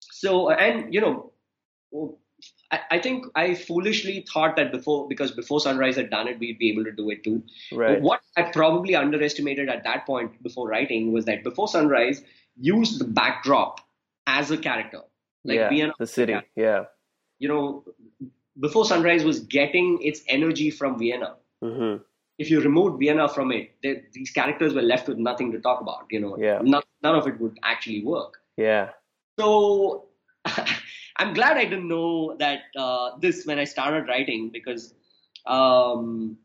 so, and you know, I, I think I foolishly thought that before, because before Sunrise had done it, we'd be able to do it too. right. What I probably underestimated at that point before writing was that before Sunrise used the backdrop as a character, like yeah. Vienna. the city. Yeah. You know, before Sunrise was getting its energy from Vienna Mm-hmm. if you removed Vienna from it, they, these characters were left with nothing to talk about. You know, Yeah. none, none of it would actually work. Yeah. So *laughs* I'm glad I didn't know that uh, this when I started writing because um,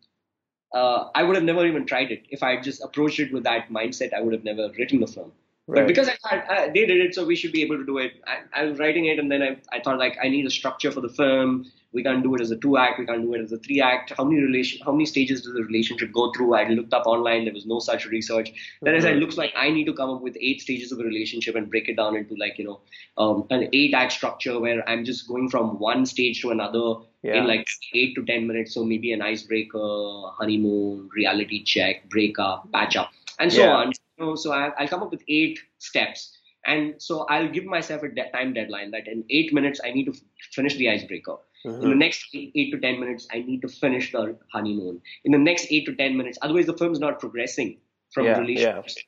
uh, I would have never even tried it. If I had just approached it with that mindset, I would have never written the film. But because I thought uh, they did it, so we should be able to do it. I, I was writing it, and then I, I thought like I need a structure for the film. We can't do it as a two act. We can't do it as a three act. How many relation? How many stages does the relationship go through? I looked up online. There was no such research. Then I said, it looks like I need to come up with eight stages of a relationship and break it down into like you know um, an eight act structure where I'm just going from one stage to another Yeah. in like eight to ten minutes. So maybe an icebreaker, honeymoon, reality check, breakup, patch up, and so Yeah. on. You know, so I, I'll come up with eight steps. And so I'll give myself a de- time deadline that in eight minutes I need to f- finish the icebreaker. Mm-hmm. In the next eight, eight to ten minutes I need to finish the honeymoon. In the next eight to ten minutes, otherwise the film's not progressing from Yeah, relationship.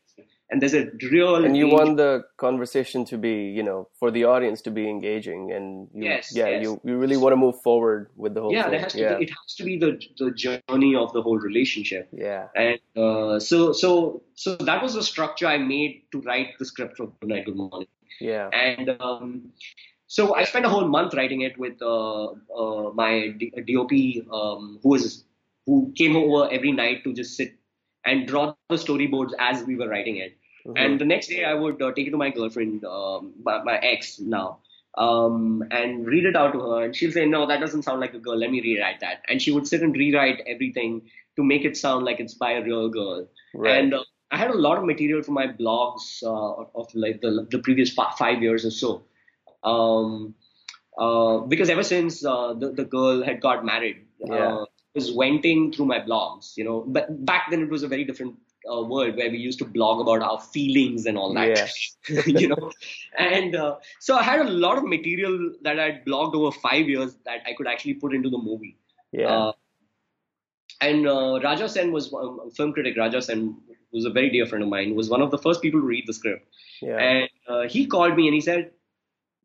And there's a real And you want the conversation to be, you know, for the audience to be engaging, and you, Yes, yeah, yes. you, you really want to move forward with the whole yeah, thing. has to yeah, be, it has to be the the journey of the whole relationship. yeah, And uh, so so so that was the structure I made to write the script for Good Night, Good Morning. yeah, And um, so I spent a whole month writing it with uh, uh, my D- DOP, um, who was who came over every night to just sit and draw the storyboards as we were writing it. Mhm. And the next day, I would uh, take it to my girlfriend, um, my, my ex now, um, and read it out to her. And she'll say, "No, that doesn't sound like a girl. Let me rewrite that." And she would sit and rewrite everything to make it sound like it's by a real girl. right, And uh, I had a lot of material for my blogs uh, of like the, the previous fi- five years or so. Um, uh, because ever since uh, the, the girl had got married, Yeah. I was venting through my blogs, you know. But back then it was a very different uh, world where we used to blog about our feelings and all that, *laughs* you know. And uh, so I had a lot of material that I'd blogged over five years that I could actually put into the movie. yeah, Uh, and uh, Raja Sen was um, film critic. Raja Sen was a very dear friend of mine. Was one of the first people to read the script, yeah, and uh, he called me and he said,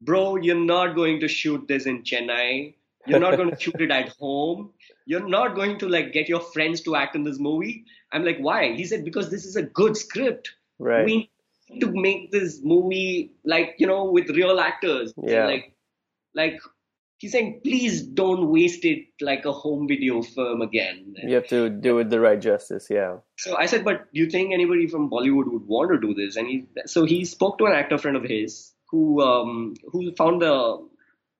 "Bro, you're not going to shoot this in Chennai. You're not going to shoot it at home. You're not going to like get your friends to act in this movie." I'm like, "Why?" He said, "Because this is a good script. right, We need to make this movie like you know with real actors. Yeah. Like, like." He's saying, please don't waste it like a home video film again. you have to do it the right justice. Yeah, So I said, but do you think anybody from Bollywood would want to do this? And he, so he spoke to an actor friend of his who, um, who found the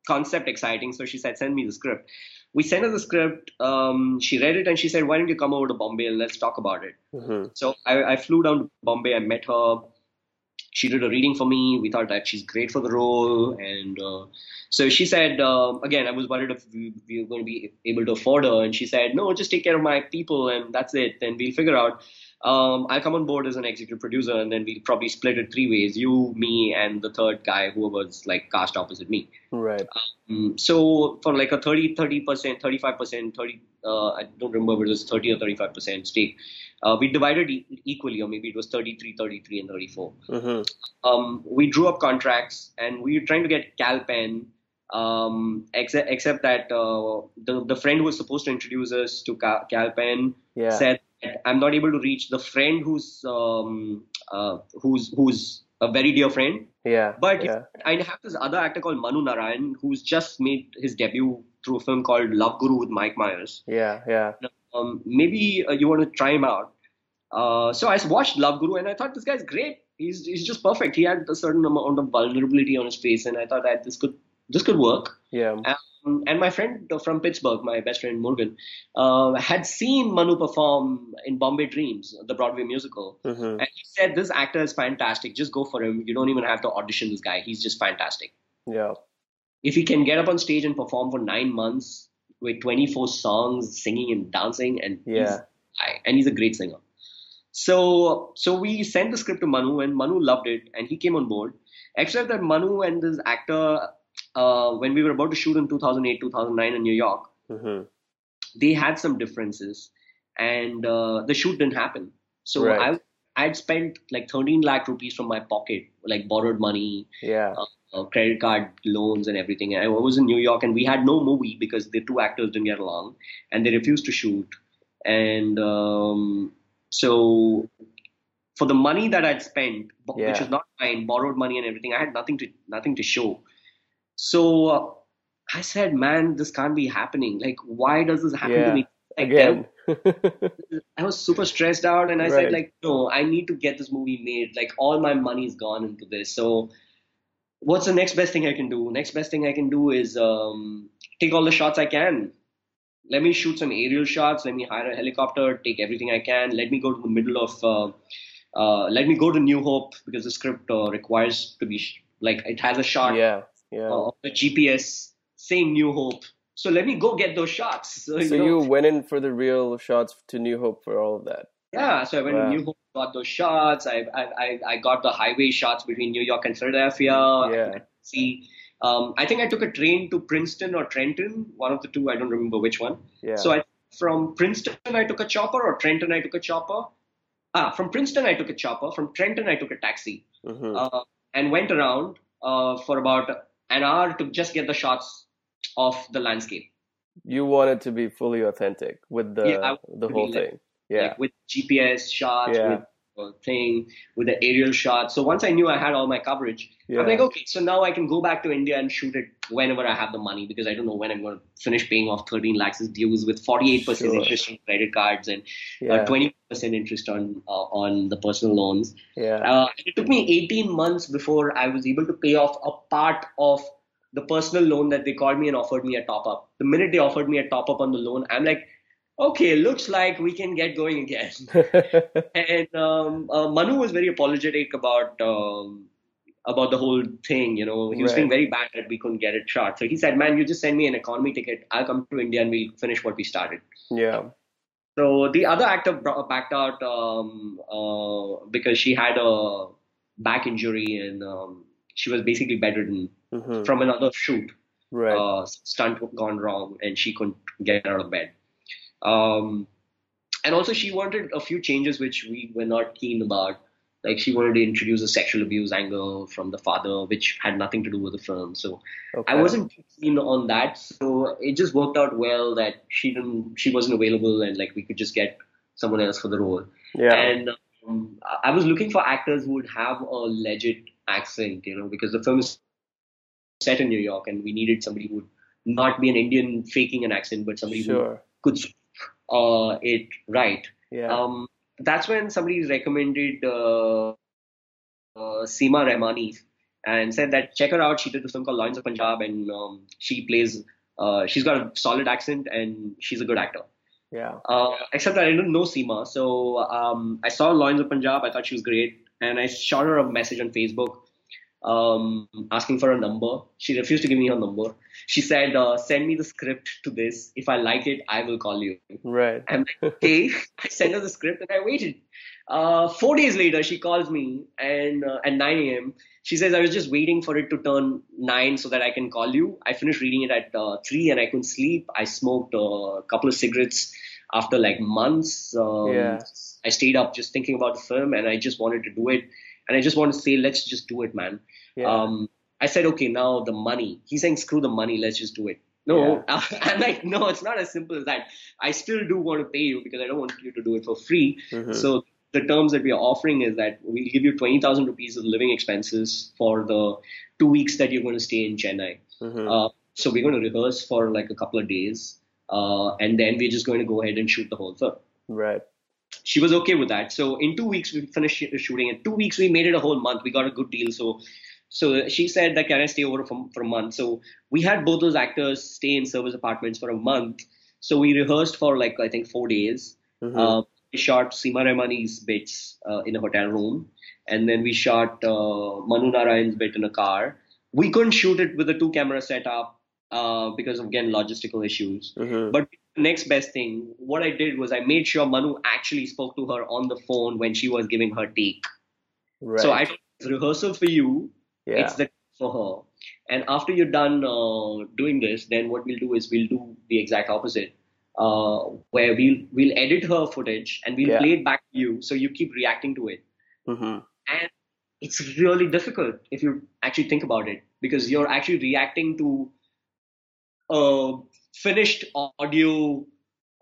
concept exciting. So she said, send me the script. We sent her the script. Um, she read it and she said, why don't you come over to Bombay and let's talk about it? hmm So I, I flew down to Bombay. I met her. she did a reading for me. We thought that she's great for the role, and uh, so she said uh, again. I was worried if we, we, were going to be able to afford her, and she said, "No, just take care of my people, and that's it. And we'll figure out." Um, I'll come on board as an executive producer, and then we'll probably split it three ways: you, me, and the third guy who was like cast opposite me. Right. Um, so for like a 30, 30 percent, 35 percent, 30. Uh, I don't remember if it was 30 or 35 percent stake uh, we divided e- equally, or maybe it was 33, 33, and 34. Mm-hmm. Um, we drew up contracts, and we were trying to get Kal Penn. Um, except, except that uh, the, the friend who was supposed to introduce us to Cal, Kal Penn yeah. said, I'm not able to reach the friend who's um, uh, who's who's a very dear friend. Yeah. But yeah. I have this other actor called Manu Narayan who's just made his debut through a film called Love Guru with Mike Myers. Yeah, yeah um, maybe uh, you want to try him out. Uh, so I watched Love Guru and I thought this guy's great. He's he's just perfect. He had a certain amount of vulnerability on his face, and I thought that this could this could work. Yeah. Um, and my friend from Pittsburgh, my best friend Morgan, uh, had seen Manu perform in Bombay Dreams, the Broadway musical, mm-hmm. and he said this actor is fantastic. Just go for him. You don't even have to audition this guy. He's just fantastic. Yeah. If he can get up on stage and perform for nine months, with 24 songs, singing and dancing, and yeah, he's, and he's a great singer. So so we sent the script to Manu, and Manu loved it, and he came on board. Except that Manu and this actor, uh, when we were about to shoot in 2008, 2009 in New York, mm-hmm. they had some differences, and uh, the shoot didn't happen. So right. I I'd spent like 13 lakh rupees from my pocket, like borrowed money, yeah, uh, uh, credit card loans and everything. And I was in New York, and we had no movie because the two actors didn't get along, and they refused to shoot. And um, so, for the money that I'd spent, yeah. which was not mine, borrowed money and everything, I had nothing to nothing to show. So uh, I said, "Man, this can't be happening. Like, why does this happen yeah. to me?" Like, Again. I was super stressed out, and I right. said, "Like, no, I need to get this movie made. Like, all my money's gone into this, so." what's the next best thing I can do? Next best thing I can do is um, take all the shots I can. Let me shoot some aerial shots. Let me hire a helicopter. Take everything I can. Let me go to the middle of. Uh, uh, let me go to New Hope because the script uh, requires to be sh- like it has a shot. Yeah, yeah. the GPS saying New Hope. So let me go get those shots. *laughs* So, so you, know, you went in for the real shots to New Hope for all of that. Yeah, so I went wow. to New Hope, got those shots. I, I I got the highway shots between New York and Philadelphia. Yeah. See, um, I think I took a train to Princeton or Trenton, one of the two. I don't remember which one. Yeah. So I from Princeton I took a chopper, or Trenton I took a chopper. Ah, from Princeton I took a chopper. From Trenton I took a taxi, mm-hmm. uh, and went around uh, for about an hour to just get the shots of the landscape. You wanted to be fully authentic with the yeah, the whole thing yeah. like with GPS shots, yeah. with thing, with the aerial shots. So once I knew I had all my coverage, yeah. I'm like, okay, so now I can go back to India and shoot it whenever I have the money because I don't know when I'm going to finish paying off 13 lakhs dues with 48% sure. interest on credit cards and uh, yeah. uh, 20% interest on uh, on the personal loans. Yeah. Uh, it took me 18 months before I was able to pay off a part of the personal loan that they called me and offered me a top up. The minute they offered me a top up on the loan, I'm like, okay, looks like we can get going again. *laughs* and um, uh, Manu was very apologetic about um, about the whole thing. You know, he was right. feeling very bad that we couldn't get it shot. So he said, "Man, you just send me an economy ticket. I'll come to India and we'll finish what we started." Yeah. So the other actor backed out um, uh, because she had a back injury and um, she was basically bedridden mm-hmm. from another shoot. Right. Uh, stunt gone wrong and she couldn't get out of bed. Um, and also, she wanted a few changes which we were not keen about. Like she wanted to introduce a sexual abuse angle from the father, which had nothing to do with the film. So okay. I wasn't keen on that. So it just worked out well that she didn't, she wasn't available, and like we could just get someone else for the role. Yeah. And um, I was looking for actors who would have a legit accent, you know, because the film is set in New York, and we needed somebody who would not be an Indian faking an accent, but somebody sure. who could uh, it right. Yeah. Um, that's when somebody recommended uh, uh, Seema Rahmani and said that check her out. She did this film called Loins of Punjab, and um, she plays. Uh, she's got a solid accent, and she's a good actor. Yeah. Uh, except that I didn't know Seema, so um, I saw Loins of Punjab. I thought she was great, and I shot her a message on Facebook um, asking for a number. She refused to give me her number. She said, uh, "Send me the script to this. If I like it, I will call you." Right. I'm like, "Okay." *laughs* I sent her the script and I waited. Uh, four days later, she calls me and uh, at 9 a.m. She says, "I was just waiting for it to turn nine so that I can call you." I finished reading it at uh, three and I couldn't sleep. I smoked uh, a couple of cigarettes after like months. Um, yeah. I stayed up just thinking about the film and I just wanted to do it. And I just want to say, let's just do it, man. Yeah. Um, I said, okay, now the money. He's saying, screw the money, let's just do it. No, yeah. *laughs* I'm like, no, it's not as simple as that. I still do want to pay you because I don't want you to do it for free. Mm-hmm. So the terms that we are offering is that we'll give you 20,000 rupees of living expenses for the two weeks that you're going to stay in Chennai. Mm-hmm. Uh, so we're going to rehearse for like a couple of days. Uh, and then we're just going to go ahead and shoot the whole film. Right. She was okay with that. So in two weeks we finished shooting. In two weeks we made it a whole month. We got a good deal. So so she said that can I stay over for, for a month? So we had both those actors stay in service apartments for a month. So we rehearsed for like I think four days. Mm-hmm. Uh, we shot Seema Rahmani's bits uh, in a hotel room, and then we shot uh, Manu Narayan's bit in a car. We couldn't shoot it with a two camera setup uh, because of again logistical issues. Mm-hmm. But next best thing, what I did was I made sure Manu actually spoke to her on the phone when she was giving her take. Right. So I rehearsal for you. Yeah. It's the for her. And after you're done uh, doing this, then what we'll do is we'll do the exact opposite, uh, where we'll we'll edit her footage and we'll Yeah. play it back to you, so you keep reacting to it. mm-hmm. And it's really difficult if you actually think about it, because you're actually reacting to a finished audio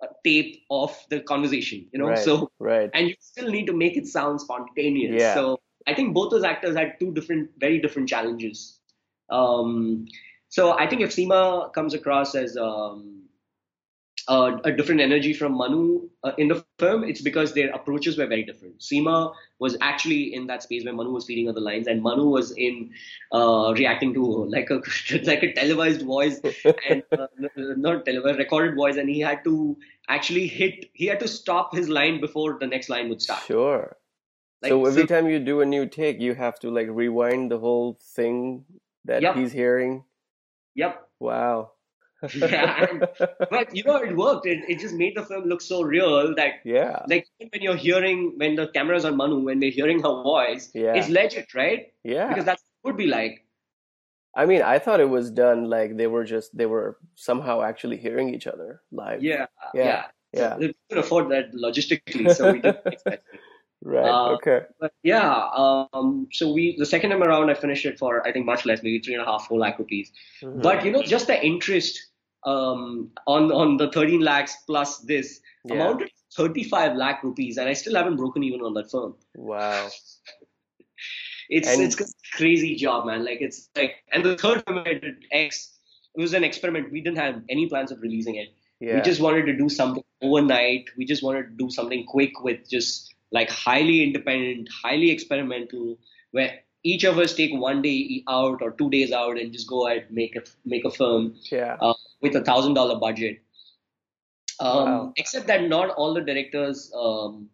uh, tape of the conversation, you know. Right. So Right. and you still need to make it sound spontaneous. Yeah. So I think both those actors had two different, very different challenges. Um, so I think if Seema comes across as um, a, a different energy from Manu uh, in the film, it's because their approaches were very different. Seema was actually in that space where Manu was feeding her the lines, and Manu was in uh, reacting to *laughs* like a *laughs* like a televised voice and uh, not televised recorded voice, and he had to actually hit. He had to stop his line before the next line would start. Sure. Like, so every time you do a new take, you have to like rewind the whole thing that Yep. he's hearing. Yep. Wow. *laughs* Yeah, and- But you know, it worked. It, it just made the film look so real that, yeah. like, when you're hearing, when the camera's on Manu, when we're hearing her voice, Yeah. it's legit, right? Yeah. Because that would be like. I mean, I thought it was done like they were just they were somehow actually hearing each other live. Yeah. Yeah, Yeah. Yeah. We couldn't afford that logistically, so we didn't expect it. Right. Uh, okay. But yeah, um, so we the second time around, I finished it for I think much less, maybe three and a half, four lakh rupees. Mhm. But you know, just the interest um, on on the 13 lakhs plus this Yeah. amounted to 35 lakh rupees, and I still haven't broken even on that film. Wow. *laughs* It's And- it's a crazy job, man. Like it's like, and the third time I did X, it was an experiment. We didn't have any plans of releasing it. Yeah. We just wanted to do something overnight. We just wanted to do something quick with just like highly independent, highly experimental, where each of us take one day out or two days out and just go ahead and make a make a film yeah. uh, with a thousand dollar budget. Um, Wow. Except that not all the directors um,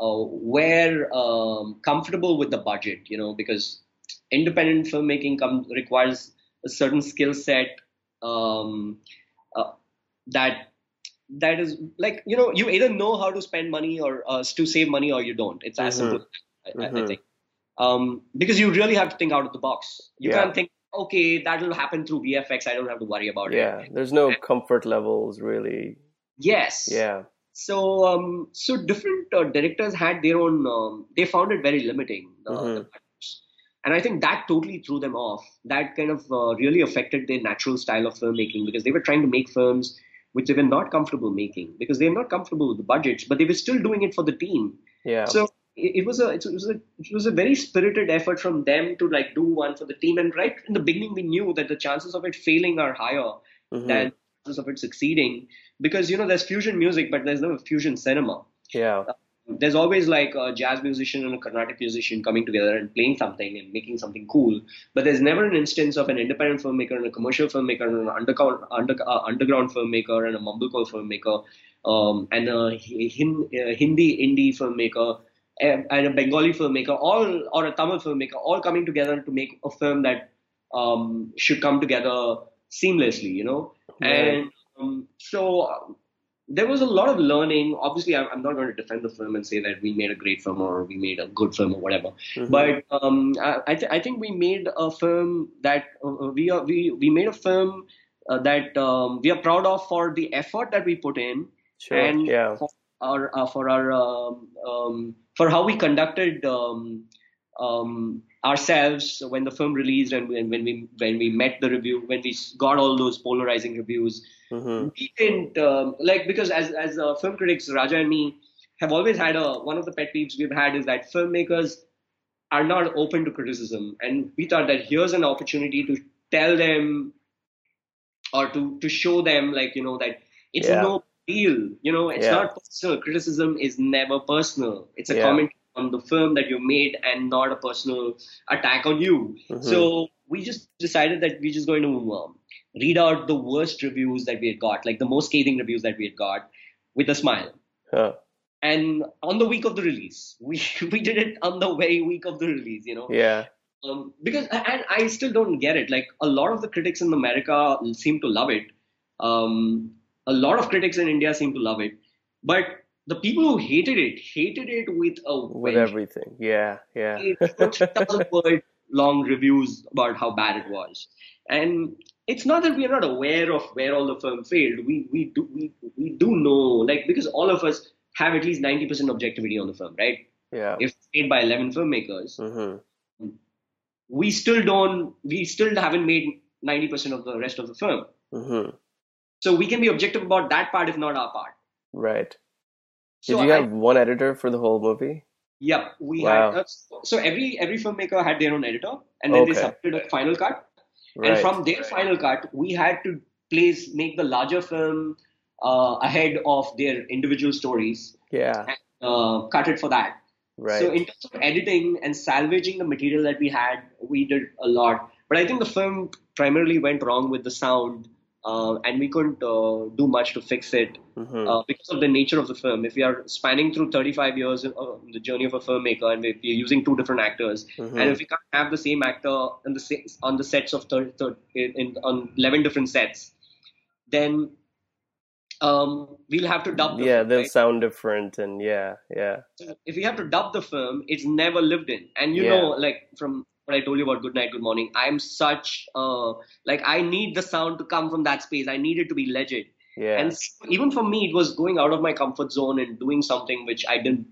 uh, were um, comfortable with the budget, you know, because independent filmmaking com- requires a certain skill set um, uh, that that is like you know you either know how to spend money or uh, to save money or you don't. It's as Mhm. simple. I, I- I Mhm. think um, because you really have to think out of the box. You Yeah. can't think, okay, that'll happen through VFX. I don't have to worry about it. Yeah. There's no comfort levels really. Yes. Yeah. So, um, so different uh, directors had their own. Um, they found it very limiting. Uh, Mhm. the and I think that totally threw them off. That kind of uh, really affected their natural style of filmmaking because they were trying to make films which they were not comfortable making because they're not comfortable with the budgets, but they were still doing it for the team. Yeah. So it, it was a it was a it was a very spirited effort from them to like do one for the team. And right in the beginning, we knew that the chances of it failing are higher Mhm. than chances of it succeeding because you know there's fusion music, but there's no fusion cinema. yeah. There's always like a jazz musician and a Carnatic musician coming together and playing something and making something cool. But there's never an instance of an independent filmmaker and a commercial filmmaker and an underground, under, uh, underground filmmaker and a mumblecore filmmaker um, and a Hin, uh, Hindi indie filmmaker and a Bengali filmmaker, all or a Tamil filmmaker, all coming together to make a film that um, should come together seamlessly, you know. And um, so there was a lot of learning. Obviously, I'm not going to defend the film and say that we made a great film or we made a good film or whatever. Mm-hmm. But um, I, th- I, think we made a film that uh, we are, we we made a film uh, that um, we are proud of for the effort that we put in sure. and yeah. for our uh, for our um, um for how we conducted um, um, ourselves when the film released and when, when we when we met the review when we got all those polarizing reviews mm-hmm. we didn't um, like because as as uh, film critics Raja and me have always had a one of the pet peeves we've had is that filmmakers are not open to criticism and we thought that here's an opportunity to tell them or to to show them like you know that it's yeah. no deal you know it's yeah. not personal criticism is never personal it's a yeah. comment on the film that you made and not a personal attack on you. Mm-hmm. So we just decided that we're just going to um, read out the worst reviews that we had got, like the most scathing reviews that we had got, with a smile. Huh. And on the week of the release, *laughs* we we did it on the very week of the release, you know. Yeah. Um, because and I still don't get it. Like a lot of the critics in America seem to love it. Um, a lot of critics in India seem to love it, but the people who hated it hated it with a with everything. Yeah, yeah. thousand *laughs* word long reviews about how bad it was, and it's not that we are not aware of where all the film failed. We we do we we do know like because all of us have at least ninety percent objectivity on the film, right? Yeah. If made by eleven filmmakers, mm-hmm. we still don't. We still haven't made ninety percent of the rest of the film. Mm-hmm. So we can be objective about that part, if not our part. Right. Did so you have I, one editor for the whole movie? Yep, we wow. had. So every every filmmaker had their own editor, and then okay. they submitted a final cut. Right. And from their final cut, we had to place make the larger film uh, ahead of their individual stories. Yeah. And, uh, cut it for that. Right. So in terms of editing and salvaging the material that we had, we did a lot. But I think the film primarily went wrong with the sound uh, and we couldn't uh, do much to fix it mm-hmm. uh, because of the nature of the film. If we are spanning through 35 years of the journey of a filmmaker, and we're using two different actors, mm-hmm. and if we can't have the same actor on the on the sets of 30, 30, in, on 11 different sets, then um, we'll have to dub. The yeah, film, they'll right? sound different, and yeah, yeah. So if we have to dub the film, it's never lived in, and you yeah. know, like from what I told you about Good Night, Good Morning. I'm such uh, like I need the sound to come from that space. I need it to be legit. Yeah. And even for me, it was going out of my comfort zone and doing something which I didn't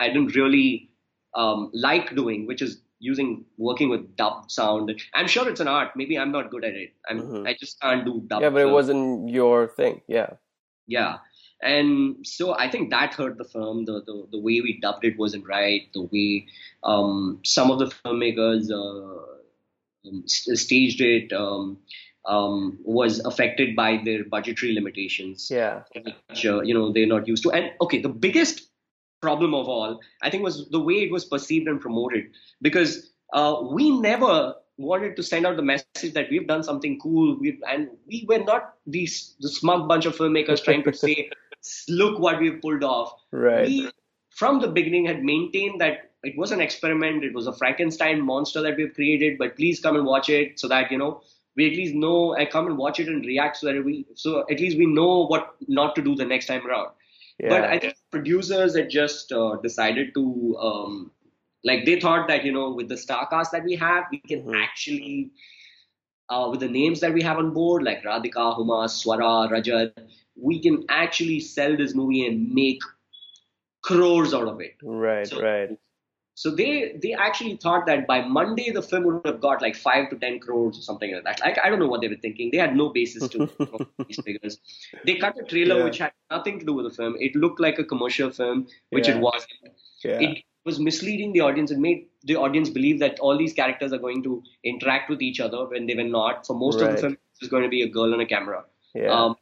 I didn't really um, like doing, which is using working with dub sound. I'm sure it's an art. Maybe I'm not good at it. I'm mm-hmm. I just can't do dub. Yeah, but it wasn't your thing. Yeah. Yeah. And so I think that hurt the film. The, the, the way we dubbed it wasn't right. The way um, some of the filmmakers uh, um, staged it um, um, was affected by their budgetary limitations. Yeah. Which, uh, you know, they're not used to. And okay, the biggest problem of all, I think, was the way it was perceived and promoted. Because uh, we never wanted to send out the message that we've done something cool, we and we were not these the smug bunch of filmmakers trying to *laughs* say look what we've pulled off. Right. We, from the beginning, had maintained that it was an experiment. It was a Frankenstein monster that we've created. But please come and watch it so that you know we at least know. I come and watch it and react so that we so at least we know what not to do the next time around. Yeah. But I think producers had just uh, decided to um, like they thought that you know with the star cast that we have, we can mm-hmm. actually uh, with the names that we have on board like Radhika, Huma, Swara, Rajat, we can actually sell this movie and make crores out of it. Right, so, right. So they they actually thought that by Monday the film would have got like five to ten crores or something like that. Like I don't know what they were thinking. They had no basis to *laughs* these figures. They cut a trailer yeah. which had nothing to do with the film. It looked like a commercial film, which yeah. it wasn't. Yeah. It was misleading the audience and made the audience believe that all these characters are going to interact with each other when they were not. For most right. of the film, it was going to be a girl and a camera. Yeah. Um,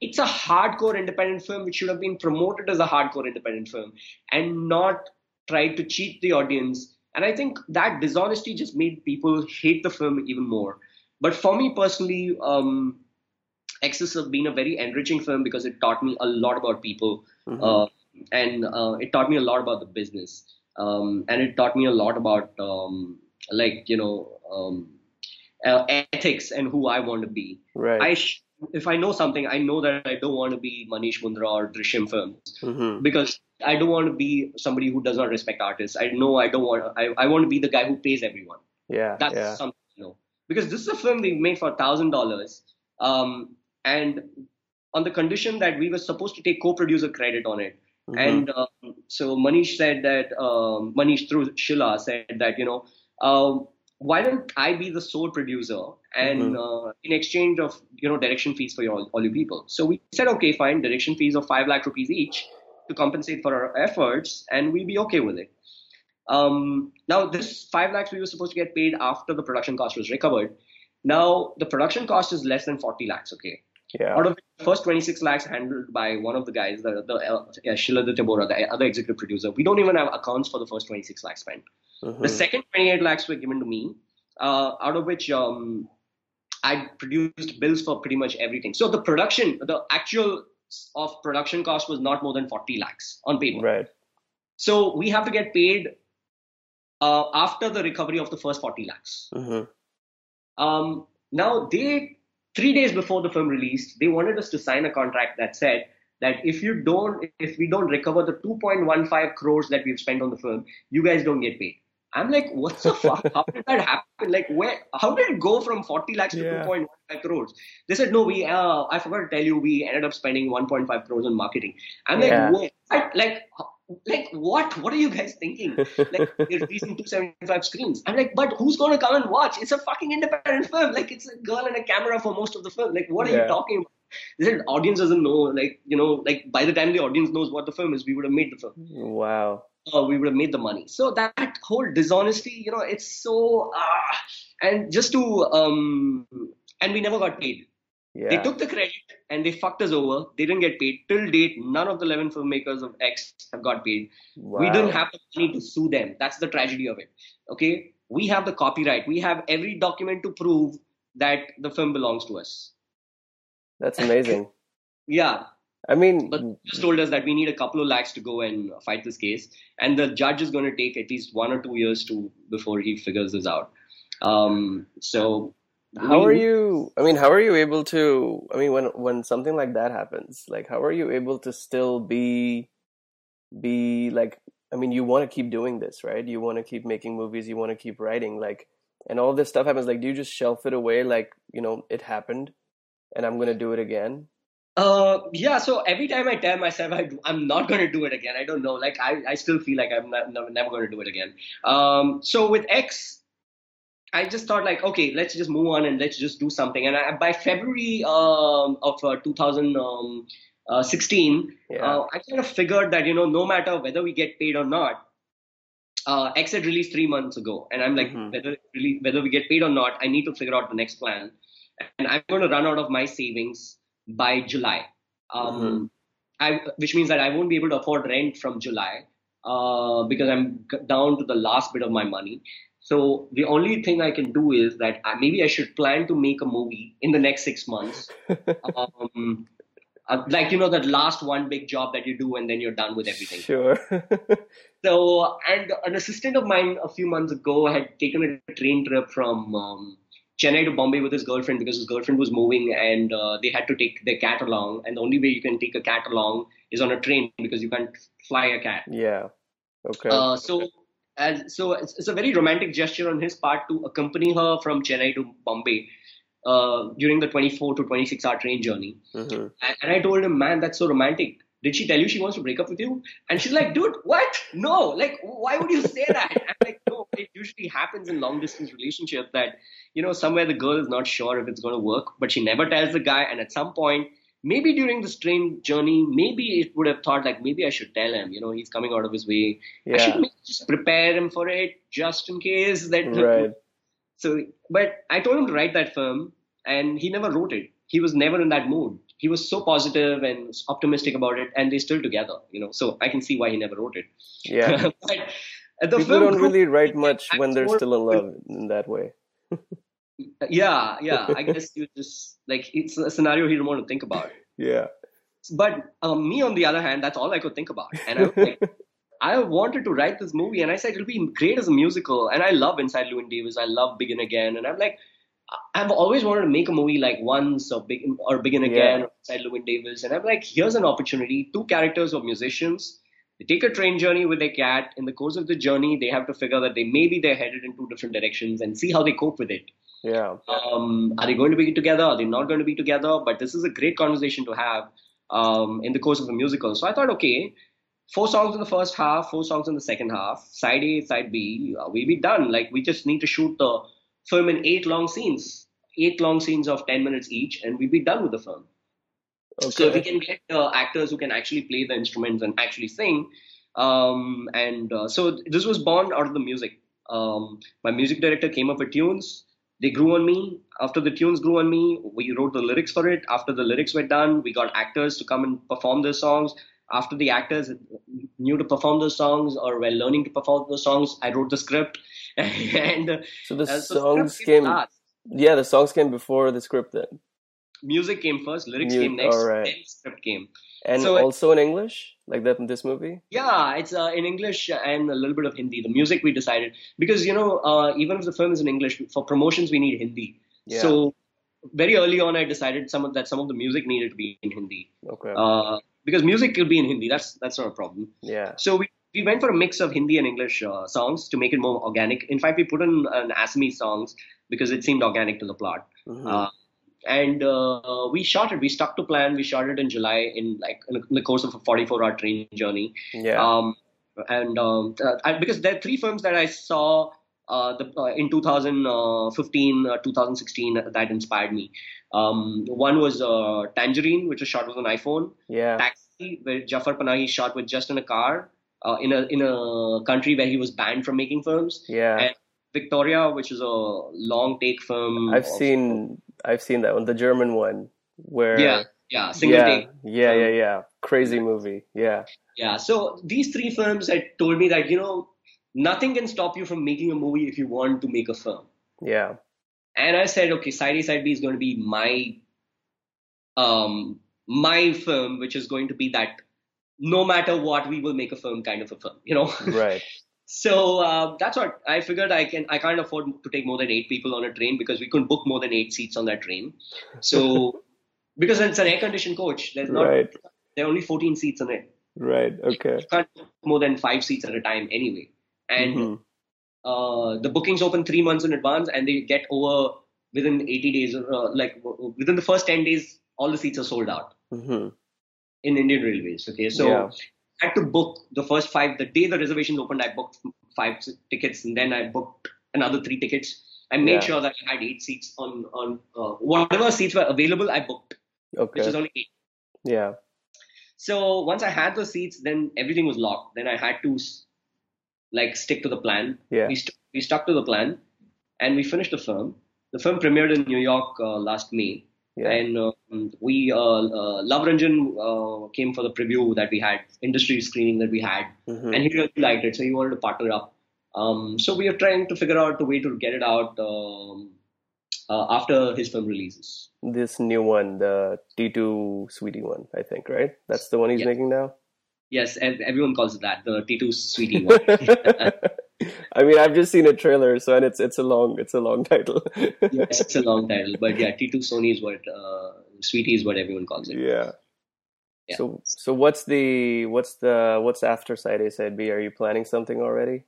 it's a hardcore independent film which should have been promoted as a hardcore independent film and not tried to cheat the audience. And I think that dishonesty just made people hate the film even more. But for me personally, um, X has been a very enriching film because it taught me a lot about people mm-hmm. uh, and uh, it taught me a lot about the business. um, and it taught me a lot about um, like you know um, uh, ethics and who I want to be. Right. I sh- if I know something, I know that I don't want to be Manish Mundra or Drishyam films mm-hmm. because I don't want to be somebody who does not respect artists. I know I don't want. I, I want to be the guy who pays everyone. Yeah. That's yeah. something you know because this is a film we made for thousand dollars, um, and on the condition that we were supposed to take co-producer credit on it. Mhm. And um, so Manish said that um, Manish through Shila said that you know um, why don't I be the sole producer and uh, in exchange of you know direction fees for your, all, all you people. So we said okay fine direction fees of five lakh rupees each to compensate for our efforts and we'll be okay with it. Um, now this five lakhs we were supposed to get paid after the production cost was recovered. Now the production cost is less than 40 lakhs. Okay yeah. out of the first 26 lakhs handled by one of the guys, the, the uh, yeah, Shiladitya Bora, the other executive producer. We don't even have accounts for the first 26 lakhs spent. Mhm. The second 28 lakhs were given to me, uh, out of which um, I produced bills for pretty much everything. So the production, the actual of production cost was not more than 40 lakhs on paper. Right. So we have to get paid uh, after the recovery of the first 40 lakhs. hmm Um, now they three days before the film released, they wanted us to sign a contract that said that if you don't, if we don't recover the 2.15 crores that we've spent on the film, you guys don't get paid. I'm like, what the fuck? How did that happen? Like, where? How did it go from 40 lakhs to Yeah. 2.15 crores? They said, no, we. Uh, I forgot to tell you, we ended up spending 1.5 crores on marketing. I'm like, Yeah. what? Like, like what? What are you guys thinking? like *laughs* they're releasing 275 screens. I'm like, but who's gonna come and watch? It's a fucking independent film. Like it's a girl and a camera for most of the film. Like what are Yeah. you talking about? They said audience doesn't know. Like you know, like by the time the audience knows what the film is, we would have made the film. Wow. Uh, we would have made the money. So that, whole dishonesty, you know, it's so ah, and just to um, and we never got paid. Yeah. They took the credit and they fucked us over. They didn't get paid till date. None of the 11 filmmakers of X have got paid. wow. We didn't have the money to sue them. That's the tragedy of it. Okay, we have the copyright. We have every document to prove that the film belongs to us. That's amazing. *laughs* Yeah, I mean, but just told us that we need a couple of lakhs to go and fight this case, and the judge is going to take at least one or two years to before he figures this out. Um, so how we- are you? I mean, how are you able to? I mean, when when something like that happens, like, how are you able to still be, be like? I mean, you want to keep doing this, right? You want to keep making movies. You want to keep writing, like, and all this stuff happens. Like, do you just shelf it away? Like, you know, it happened, and I'm gonna do it again. Uh, yeah. So every time I tell myself I do, I'm not going to do it again, I don't know. Like I, I still feel like I'm not, never, never going to do it again. Um, so with X, I just thought like, okay, let's just move on and let's just do something. And I, by February um, of uh, 2016, Yeah. uh, I kind of figured that you know, no matter whether we get paid or not. Uh, X had released three months ago, and I'm like, Mhm. whether really, whether we get paid or not, I need to figure out the next plan, and I'm going to run out of my savings by July. Um, Mhm. I, which means that I won't be able to afford rent from July uh, because I'm down to the last bit of my money. So the only thing I can do is that I, maybe I should plan to make a movie in the next six months. *laughs* um, uh, like you know that last one big job that you do and then you're done with everything. Sure. *laughs* So, and an assistant of mine a few months ago had taken a train trip from um, Chennai to Bombay with his girlfriend because his girlfriend was moving and uh, they had to take their cat along. And the only way you can take a cat along is on a train because you can't fly a cat. yeah. Okay. Uh, so, as so it's, it's a very romantic gesture on his part to accompany her from Chennai to Bombay uh, during the 24 to 26 hour train journey. hmm And, and I told him, man, that's so romantic. Did she tell you she wants to break up with you? And she's like, dude, what? No, like, why would you say that? *laughs* I'm like, it usually happens in long distance relationship that, you know, somewhere the girl is not sure if it's going to work, but she never tells the guy. And at some point, maybe during the train journey, maybe it would have thought like, maybe I should tell him, you know, he's coming out of his way. I should maybe just prepare him for it just in case that. Right. So, but I told him to write that film, and he never wrote it. He was never in that mood. He was so positive and optimistic about it, and they're still together. You know, so I can see why he never wrote it. Yeah. *laughs* but the People film don't really write much when they're still in love in that way. *laughs* Yeah, yeah. I guess you just like it's a scenario he didn't want to think about. *laughs* Yeah. But um, me, on the other hand, that's all I could think about, and I was like, *laughs* I wanted to write this movie, and I said it'll be great as a musical. And I love Inside Llewyn Davis. I love Begin Again, and I'm like, I've always wanted to make a movie like Once or Begin or Begin Again yeah. or Inside Llewyn Davis, and I'm like, here's an opportunity. Two characters of musicians. They take a train journey with their cat. In the course of the journey, they have to figure that they maybe they're headed in two different directions and see how they cope with it. Yeah. Um, are they going to be together? Are they not going to be together? But this is a great conversation to have um, in the course of a musical. So I thought, okay, four songs in the first half, four songs in the second half, side A, side B, uh, we'll be done. Like we just need to shoot the film in eight long scenes, eight long scenes of 10 minutes each, and we'll be done with the film. Okay. So if we can get uh, actors who can actually play the instruments and actually sing, um, and uh, so this was born out of the music. Um, my music director came up with tunes. They grew on me. After the tunes grew on me, we wrote the lyrics for it. After the lyrics were done, we got actors to come and perform their songs after the actors knew to perform those songs or were learning to perform those songs, I wrote the script. *laughs* and so the uh, songs came. Yeah, the songs came before the script. Then music came first, lyrics came next, right. then script came. And so also it, in English, like that in this movie. Yeah, it's uh, in English and a little bit of Hindi. The music we decided because you know uh, even if the film is in English, for promotions we need Hindi. Yeah. So very early on, I decided some of that some of the music needed to be in Hindi. Okay. Uh, because music could be in Hindi. That's that's not a problem. Yeah. So we we went for a mix of Hindi and English uh, songs to make it more organic. In fact, we put in an Assamese songs because it seemed organic to the plot. Mm-hmm. Uh, and uh, we shot it. We stuck to plan. We shot it in July in like in the course of a 44-hour train journey. Yeah. Um, and um, uh, because there are three films that I saw uh, the, uh, in 2015, uh, 2016 that inspired me. Um, one was uh, Tangerine, which was shot with an iPhone. Yeah. Taxi, where Jafar Panahi shot with just in a car uh, in a in a country where he was banned from making films. Yeah. And Victoria, which is a long take film. I've seen I've seen that one, the German one, where yeah, yeah, single yeah, take. Yeah, yeah, yeah, crazy movie. Yeah. Yeah. So these three films had told me that you know nothing can stop you from making a movie if you want to make a film. Yeah. And I said, okay, side A, side B is going to be my um my film, which is going to be that no matter what, we will make a film kind of a film, you know? Right. *laughs* so uh, that's what I figured. I can I can't afford to take more than eight people on a train because we couldn't book more than eight seats on that train. So *laughs* because it's an air conditioned coach, there's not right. there are only 14 seats in it. Right. Okay. You can't book more than five seats at a time anyway. And mm-hmm uh, the bookings open three months in advance and they get over within 80 days uh, like within the first 10 days all the seats are sold out mm-hmm. in indian railways okay so yeah. I had to book the first five the day the reservations opened i booked five tickets and then i booked another three tickets i made yeah. sure that i had eight seats on on uh, whatever seats were available i booked okay which was only eight yeah so once i had the seats then everything was locked then i had to like stick to the plan. Yeah. We, st- we stuck to the plan and we finished the film. The film premiered in New York uh, last May. Yeah. And um, we, uh, uh, Love Ranjan uh, came for the preview that we had, industry screening that we had, mm-hmm. and he really liked it, so he wanted to partner up. Um, so we are trying to figure out a way to get it out um, uh, after his film releases. This new one, the Titu Sweety one, I think, right? That's the one he's making now? Yes, everyone calls it that. The Titu Sweety *laughs* one. *laughs* I mean, I've just seen a trailer, so and it's it's a long it's a long title. *laughs* yes, it's a long title, but yeah, T2 Sony is what uh, Sweetie is what everyone calls it. Yeah. yeah. So so what's the what's the what's after side A side B? Are you planning something already?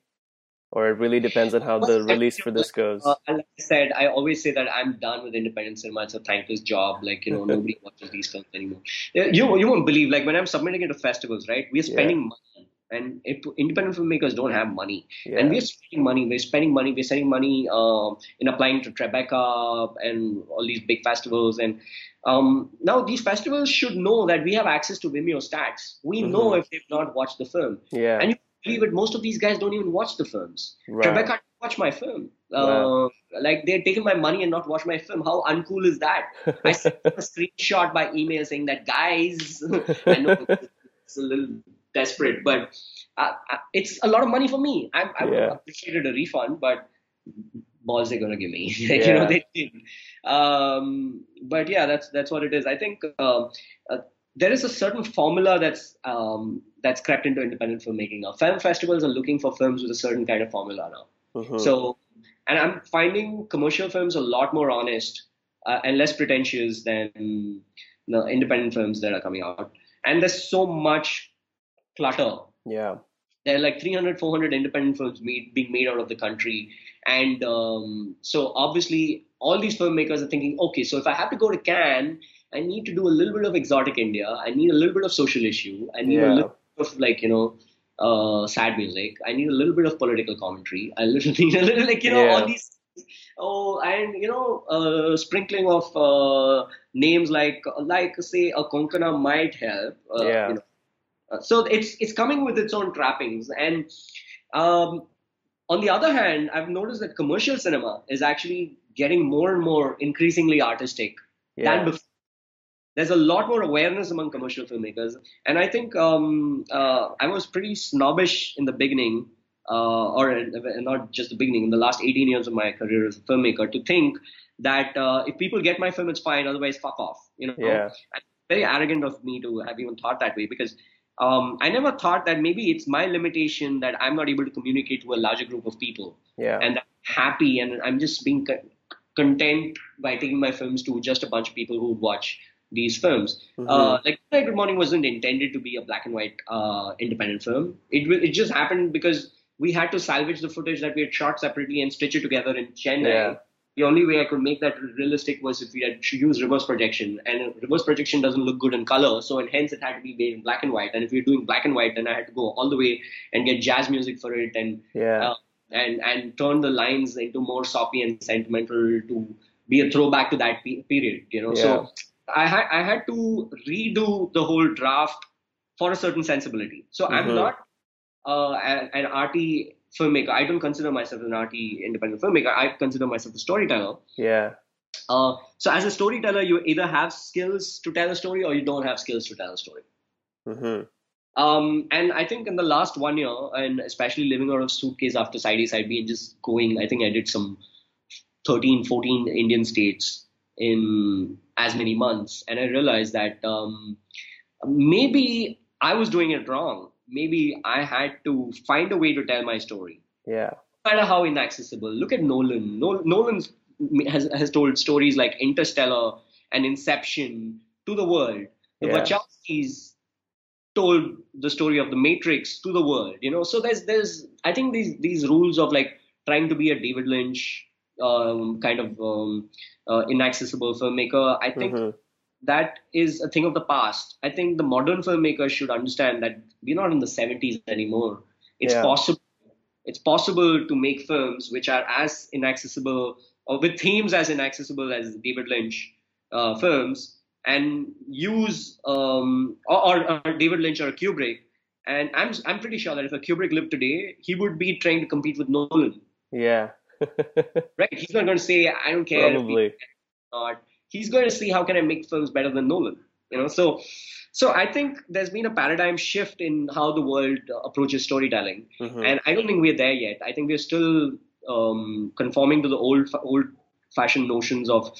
Or it really depends on how the release for this goes. Uh, like I said, I always say that I'm done with independent cinema. It's a thankless job. Like you know, *laughs* nobody watches these films anymore. You you won't believe like when I'm submitting it to festivals, right? We're spending yeah. money. And it, independent filmmakers don't have money, yeah. and we're spending money. We're spending money. We're spending money um, in applying to Tribeca and all these big festivals. And um, now these festivals should know that we have access to Vimeo stats. We mm-hmm. know if they've not watched the film. Yeah. And you believe it, most of these guys don't even watch the films. Right. Tribeca watch my film. Uh, Like they're taking my money and not watch my film. How uncool is that? I *laughs* sent a screenshot by email saying that guys, I know *laughs* it's a little desperate, but uh, uh, it's a lot of money for me. I, I would have appreciated a refund, but balls they're gonna give me. yeah. *laughs* you know they did. Um, but yeah, that's that's what it is. I think uh, uh, there is a certain formula that's um, that's crept into independent filmmaking now. Film festivals are looking for films with a certain kind of formula now. Mm-hmm. So, and I'm finding commercial films a lot more honest uh, and less pretentious than the independent films that are coming out. And there's so much clutter. Yeah. There are like 300, 400 independent films made, being made out of the country. And um, so obviously, all these filmmakers are thinking, okay, so if I have to go to Cannes, I need to do a little bit of exotic India. I need a little bit of social issue. I need yeah. a little bit of like, you know, uh, sad music. I need a little bit of political commentary. I *laughs* need a little, like, you know, yeah. all these oh and you know uh, sprinkling of uh, names like like say a Konkona might help uh, yeah. You know. Uh, so it's it's coming with its own trappings and um, on the other hand i've noticed that commercial cinema is actually getting more and more increasingly artistic yeah. than before there's a lot more awareness among commercial filmmakers and i think um, uh, i was pretty snobbish in the beginning uh, or not just the beginning, in the last 18 years of my career as a filmmaker, to think that uh, if people get my film, it's fine. Otherwise, fuck off. You know, yeah. very arrogant of me to have even thought that way because um, I never thought that maybe it's my limitation that I'm not able to communicate to a larger group of people. Yeah. And I'm happy and I'm just being content by taking my films to just a bunch of people who watch these films. Mm-hmm. Uh, like Good Morning wasn't intended to be a black and white uh, independent film. It it just happened because we had to salvage the footage that we had shot separately and stitch it together in Chennai. Yeah. The only way I could make that realistic was if we had to use reverse projection, and reverse projection doesn't look good in color, so and hence it had to be made in black and white. And if we were doing black and white, then I had to go all the way and get jazz music for it, and yeah. Uh, and and turn the lines into more soppy and sentimental to be a throwback to that pe- period. You know, yeah. so I had I had to redo the whole draft for a certain sensibility. So mm-hmm. I'm not uh, an, arty filmmaker. I don't consider myself an arty independent filmmaker. I consider myself a storyteller. Yeah. Uh, so as a storyteller, you either have skills to tell a story or you don't have skills to tell a story. Mm-hmm. Um, and I think in the last one year, and especially living out of suitcase after side A, side B, and just going, I think I did some 13, 14 Indian states in as many months. And I realized that um, maybe I was doing it wrong maybe I had to find a way to tell my story. Yeah. No matter how inaccessible. Look at Nolan. Nolan has has told stories like Interstellar and Inception to the world. The yeah. Wachowskis told the story of the Matrix to the world. You know, so there's there's I think these these rules of like trying to be a David Lynch um, kind of um, uh, inaccessible filmmaker. I think mm-hmm that is a thing of the past. I think the modern filmmakers should understand that we're not in the 70s anymore. It's yeah. possible. It's possible to make films which are as inaccessible or with themes as inaccessible as David Lynch uh, films and use um, or, or, David Lynch or Kubrick. And I'm I'm pretty sure that if a Kubrick lived today, he would be trying to compete with Nolan. Yeah. *laughs* right. He's not going to say I don't care. Probably. Not he's going to see how can I make films better than Nolan. You know, so so I think there's been a paradigm shift in how the world approaches storytelling, mm-hmm. and I don't think we're there yet. I think we're still um, conforming to the old old fashioned notions of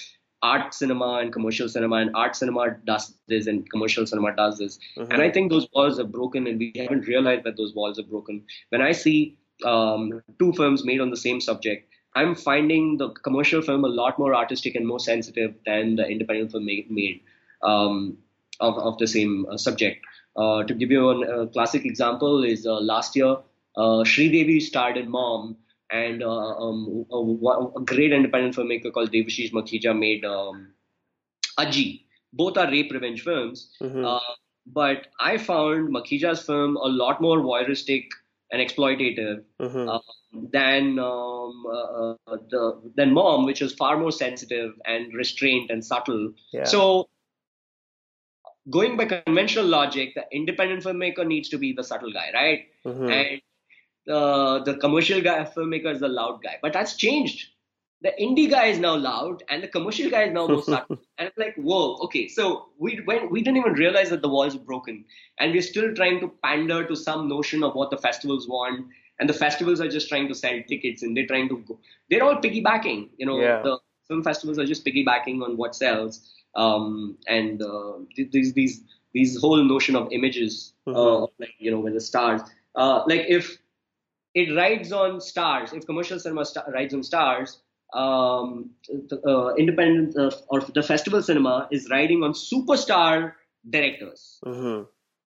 art cinema and commercial cinema, and art cinema does this and commercial cinema does this. Mm-hmm. And I think those walls are broken, and we haven't realized that those walls are broken. When I see um, two films made on the same subject, I'm finding the commercial film a lot more artistic and more sensitive than the independent film made, made um, of, of the same uh, subject. Uh, to give you a classic example is uh, last year, uh, Devi starred in Mom, and uh, um, a, a, great independent filmmaker called Devashish Makhija made um, Ajji. Both are rape revenge films, mm-hmm. uh, but I found Makhija's film a lot more voyeuristic and exploitative. Mm-hmm. Uh, than um, uh, uh, the than mom, which is far more sensitive and restrained and subtle. Yeah. So, going by conventional logic, the independent filmmaker needs to be the subtle guy, right? Mm-hmm. And uh, the commercial guy filmmaker is the loud guy. But that's changed. The indie guy is now loud, and the commercial guy is now more subtle. *laughs* And it's like, whoa, okay. So we when we didn't even realize that the walls were broken, and we're still trying to pander to some notion of what the festivals want and the festivals are just trying to sell tickets and they're trying to go they're all piggybacking you know yeah. the film festivals are just piggybacking on what sells um, and uh, these these these whole notion of images, uh, mm-hmm. uh, like you know, with the stars. Uh, like if it rides on stars, if commercial cinema st- rides on stars, um, the, uh, independent uh, or the festival cinema is riding on superstar directors. Mm-hmm.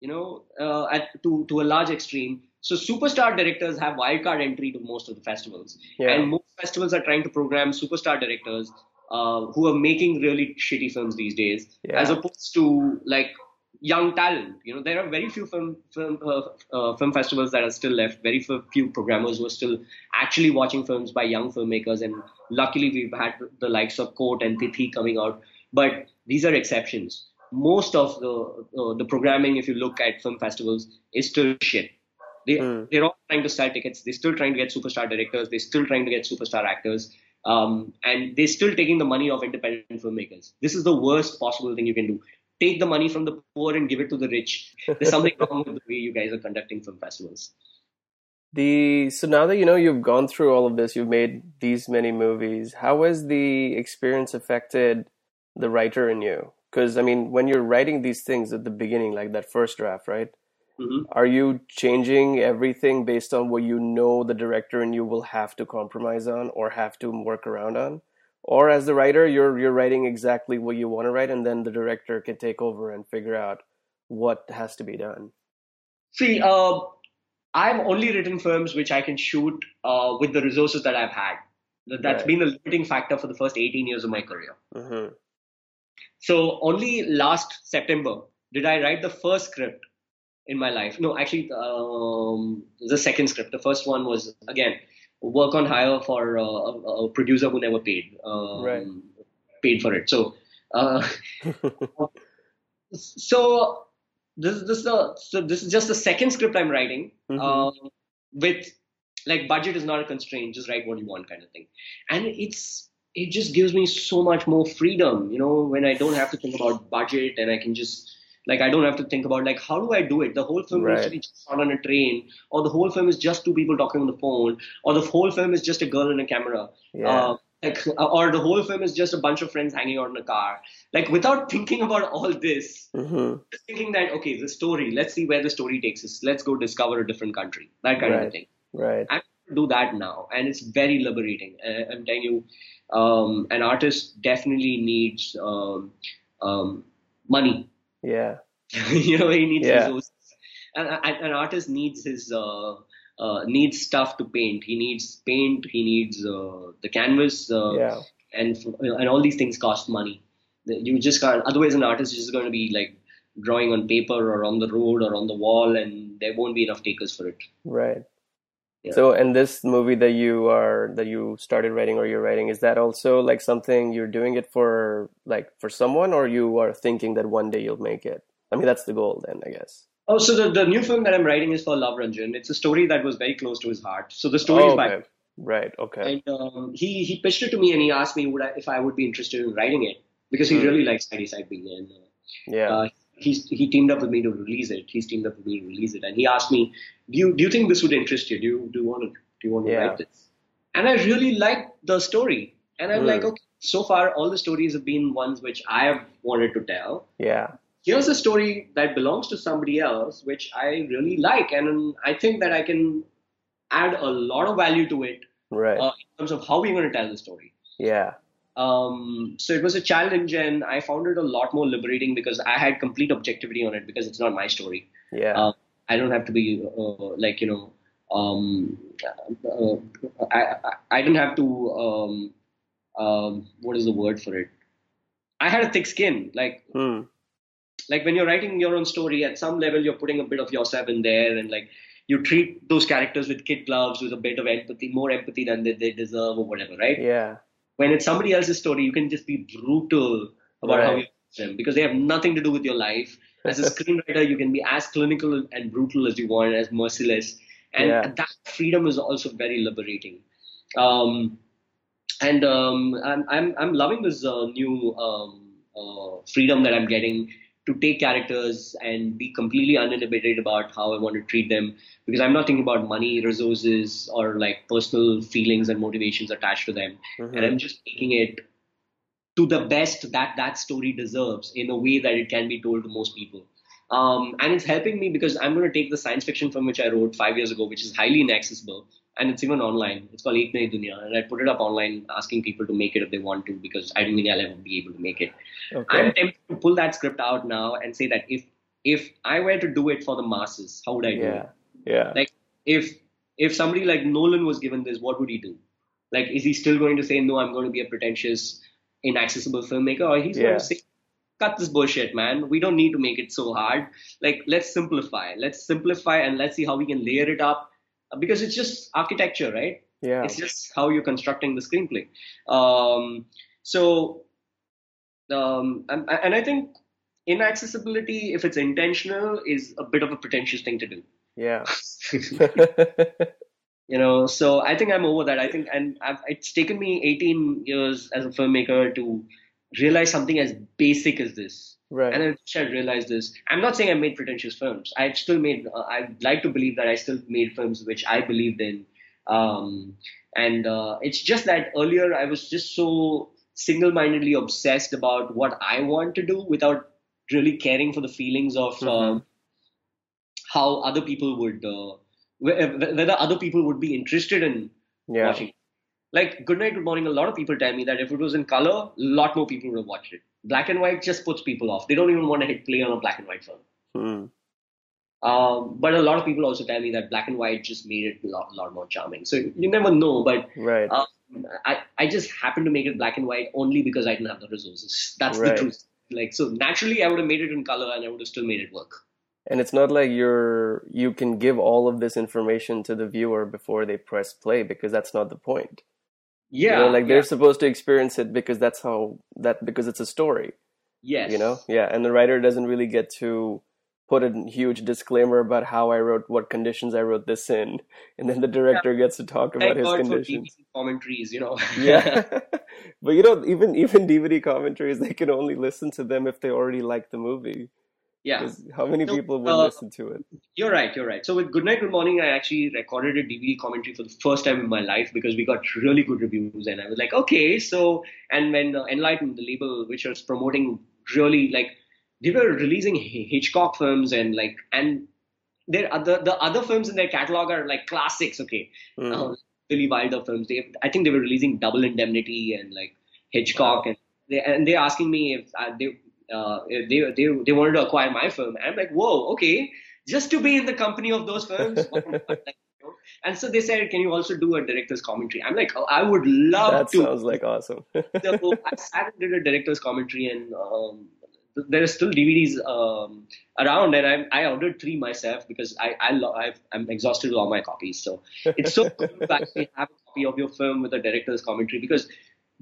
You know, uh, at to to a large extreme. So superstar directors have wildcard entry to most of the festivals, yeah. and most festivals are trying to program superstar directors uh, who are making really shitty films these days, yeah. as opposed to like young talent. You know, there are very few film film uh, uh, film festivals that are still left. Very few programmers who are still actually watching films by young filmmakers. And luckily, we've had the likes of Court and Tithi coming out. But these are exceptions. Most of the uh, the programming, if you look at film festivals, is still shit. They mm. they're all trying to sell tickets. They're still trying to get superstar directors. They're still trying to get superstar actors. Um, and they're still taking the money of independent filmmakers. This is the worst possible thing you can do take the money from the poor and give it to the rich. There's something wrong with the way you guys are conducting film festivals. The so now that you know you've gone through all of this, you've made these many movies. How has the experience affected the writer in you? Because I mean, when you're writing these things at the beginning, like that first draft, right? Mm-hmm. Are you changing everything based on what you know the director and you will have to compromise on or have to work around on? or as the writer you're you're writing exactly what you want to write and then the director can take over and figure out what has to be done see uh, i've only written films which i can shoot uh, with the resources that i've had that's right. been a limiting factor for the first 18 years of my career mm-hmm. so only last september did i write the first script in my life no actually um, the second script the first one was again work on hire for uh, a, a, producer who never paid um, right. paid for it. So uh, *laughs* so this this uh, so this is just the second script I'm writing mm-hmm. Um, with like budget is not a constraint. Just write what you want, kind of thing, and it's it just gives me so much more freedom. You know, when I don't have to think about budget and I can just like I don't have to think about like how do I do it. The whole film right. is just on a train, or the whole film is just two people talking on the phone, or the whole film is just a girl and a camera. Yeah. Uh, like, or the whole film is just a bunch of friends hanging out in a car. Like without *laughs* thinking about all this, mm-hmm. just thinking that okay, the story. Let's see where the story takes us. Let's go discover a different country. That kind right. of thing. Right. I do that now, and it's very liberating. I'm telling you, um, an artist definitely needs um, um, money yeah. *laughs* you know, he needs yeah. resources. And, an artist needs his uh, uh, needs stuff to paint. He needs paint. He needs uh, the canvas. Uh, yeah. And and all these things cost money. You just can't. Otherwise, an artist is just going to be like drawing on paper or on the road or on the wall, and there won't be enough takers for it. Right. Yeah. So, and this movie that you are that you started writing or you're writing, is that also like something you're doing it for, like for someone, or you are thinking that one day you'll make it? I mean, that's the goal then, I guess. Oh, so the, the new film that I'm writing is for Love Ranjan. It's a story that was very close to his heart. So the story oh, is by right. Okay. And um, he he pitched it to me and he asked me would I, if I would be interested in writing it because he mm. really likes Heidi Side and uh, yeah. Uh, he's he teamed up with me to release it. He's teamed up with me to release it, and he asked me, "Do you do you think this would interest you? Do you do you want to do you want to yeah. write this?" And I really liked the story, and I'm mm. like, okay. So far, all the stories have been ones which I have wanted to tell. Yeah. Here's a story that belongs to somebody else, which I really like, and I think that I can add a lot of value to it. Right. Uh, in terms of how we're going to tell the story. Yeah. Um, so it was a challenge, and I found it a lot more liberating because I had complete objectivity on it because it's not my story. Yeah. Uh, I don't have to be uh, like you know. Um, uh, I, I didn't have to. Um, um, what is the word for it? I had a thick skin. Like, hmm. Like when you're writing your own story, at some level you're putting a bit of yourself in there, and like you treat those characters with kid gloves, with a bit of empathy, more empathy than they, they deserve, or whatever, right? Yeah when it's somebody else's story, you can just be brutal about right. how you treat them because they have nothing to do with your life. As a *laughs* screenwriter, you can be as clinical and brutal as you want, as merciless, and yeah. that freedom is also very liberating. Um, and um, I'm, I'm I'm loving this uh, new um, uh, freedom that I'm getting to take characters and be completely uninhibited about how I want to treat them because I'm not thinking about money, resources, or like personal feelings and motivations attached to them. Mm-hmm. And I'm just taking it to the best that that story deserves in a way that it can be told to most people. Um, and it's helping me because I'm going to take the science fiction from which I wrote five years ago, which is highly inaccessible, and it's even online. It's called Ek Nayi Dunya, and I put it up online, asking people to make it if they want to, because I don't think I'll ever be able to make it. Okay. I'm tempted to pull that script out now and say that if if I were to do it for the masses, how would I do yeah. it? Yeah. Like if if somebody like Nolan was given this, what would he do? Like, is he still going to say, no, I'm going to be a pretentious, inaccessible filmmaker? Or he's yeah. going to say, cut this bullshit, man. We don't need to make it so hard. Like, let's simplify. Let's simplify and let's see how we can layer it up. Because it's just architecture, right? Yeah. It's just how you're constructing the screenplay. Um, so, um, and, and I think inaccessibility, if it's intentional, is a bit of a pretentious thing to do. Yeah. *laughs* *laughs* you know, so I think I'm over that. I think, and I've, it's taken me 18 years as a filmmaker to realize something as basic as this. Right. And I wish I realized this. I'm not saying I made pretentious films. I still made. Uh, I'd like to believe that I still made films which I believed in. Um, and uh, it's just that earlier I was just so single-mindedly obsessed about what I want to do without really caring for the feelings of mm-hmm. uh, how other people would uh, whether other people would be interested in yeah. watching. Like Good Night, Good Morning, a lot of people tell me that if it was in color, a lot more people would have watched it. Black and white just puts people off. They don't even want to hit play on a black and white film. Hmm. Um, but a lot of people also tell me that black and white just made it a lot, lot more charming. So you never know. But right. Um, I, I just happened to make it black and white only because I didn't have the resources. That's right. the truth. Like so, naturally, I would have made it in color and I would have still made it work and it's not like you're you can give all of this information to the viewer before they press play because that's not the point yeah you know, like they're supposed to experience it because that's how that because it's a story yes you know yeah and the writer doesn't really get to put a huge disclaimer about how I wrote what conditions I wrote this in, and then the director yeah. gets to talk about his conditions. commentaries, you know. *laughs* yeah, *laughs* but you know, even even DVD commentaries, they can only listen to them if they already like the movie. Yeah. How many so, people would uh, listen to it? You're right. You're right. So with Good Night, Good Morning, I actually recorded a DVD commentary for the first time in my life because we got really good reviews, and I was like, okay. So and when uh, Enlighten, the label which was promoting really like they were releasing Hitchcock films and like and their other the other films in their catalog are like classics. Okay, mm. uh, Billy Wilder films. They I think they were releasing Double Indemnity and like Hitchcock, wow. and they and they're asking me if uh, they uh, they, they, they wanted to acquire my film. And I'm like, whoa, okay, just to be in the company of those films. and so they said, can you also do a director's commentary? I'm like, oh, I would love that to. That sounds like awesome. so I sat and did a director's commentary, and um, there are still DVDs um, around, and I, I ordered three myself because I, i am exhausted with all my copies. So it's so cool to actually have a copy of your film with a director's commentary because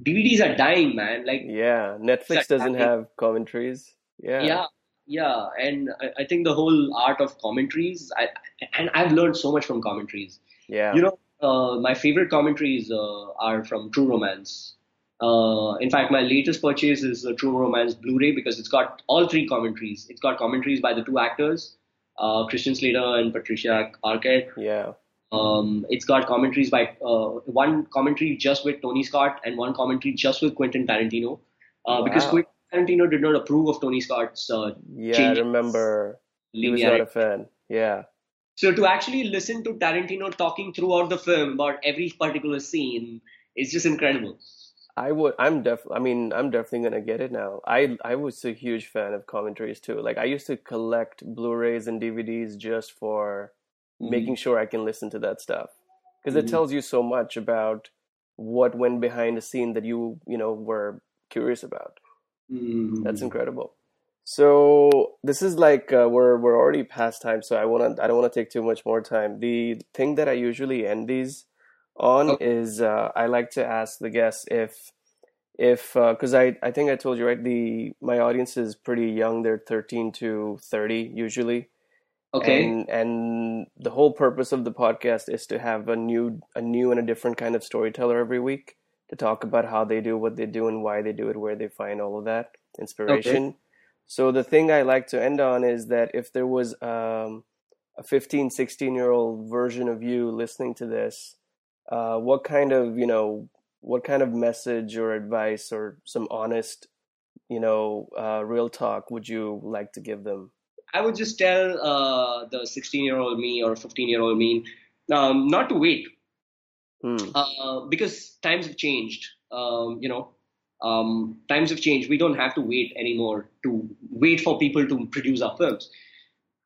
DVDs are dying, man. Like yeah, Netflix doesn't have commentaries. Yeah, yeah, yeah. And I, I, think the whole art of commentaries. I and I've learned so much from commentaries. Yeah, you know, uh, my favorite commentaries uh, are from True Romance. Uh, in fact, my latest purchase is the True Romance Blu-ray because it's got all three commentaries. It's got commentaries by the two actors, uh, Christian Slater and Patricia Arquette. Yeah. Um, it's got commentaries by uh, one commentary just with Tony Scott and one commentary just with Quentin Tarantino, uh, wow. because Quentin Tarantino did not approve of Tony Scott's. Uh, yeah, I remember. He was not a fan. Yeah. So to actually listen to Tarantino talking throughout the film about every particular scene is just incredible. I would. I'm def. I mean, I'm definitely gonna get it now. I I was a huge fan of commentaries too. Like I used to collect Blu-rays and DVDs just for. Making sure I can listen to that stuff because mm-hmm. it tells you so much about what went behind the scene that you you know were curious about. Mm-hmm. That's incredible. So this is like uh, we're we're already past time, so I wanna I don't want to take too much more time. The thing that I usually end these on okay. is uh, I like to ask the guests if if because uh, I I think I told you right the my audience is pretty young they're 13 to 30 usually Okay. And and the whole purpose of the podcast is to have a new a new and a different kind of storyteller every week to talk about how they do what they do and why they do it, where they find all of that inspiration. Okay. So the thing I like to end on is that if there was um, a 15, 16 year old version of you listening to this, uh, what kind of, you know, what kind of message or advice or some honest, you know, uh, real talk would you like to give them? I would just tell uh, the 16 year old me or 15 year old me um, not to wait mm. uh, because times have changed. Um, you know, um, times have changed. We don't have to wait anymore to wait for people to produce our films.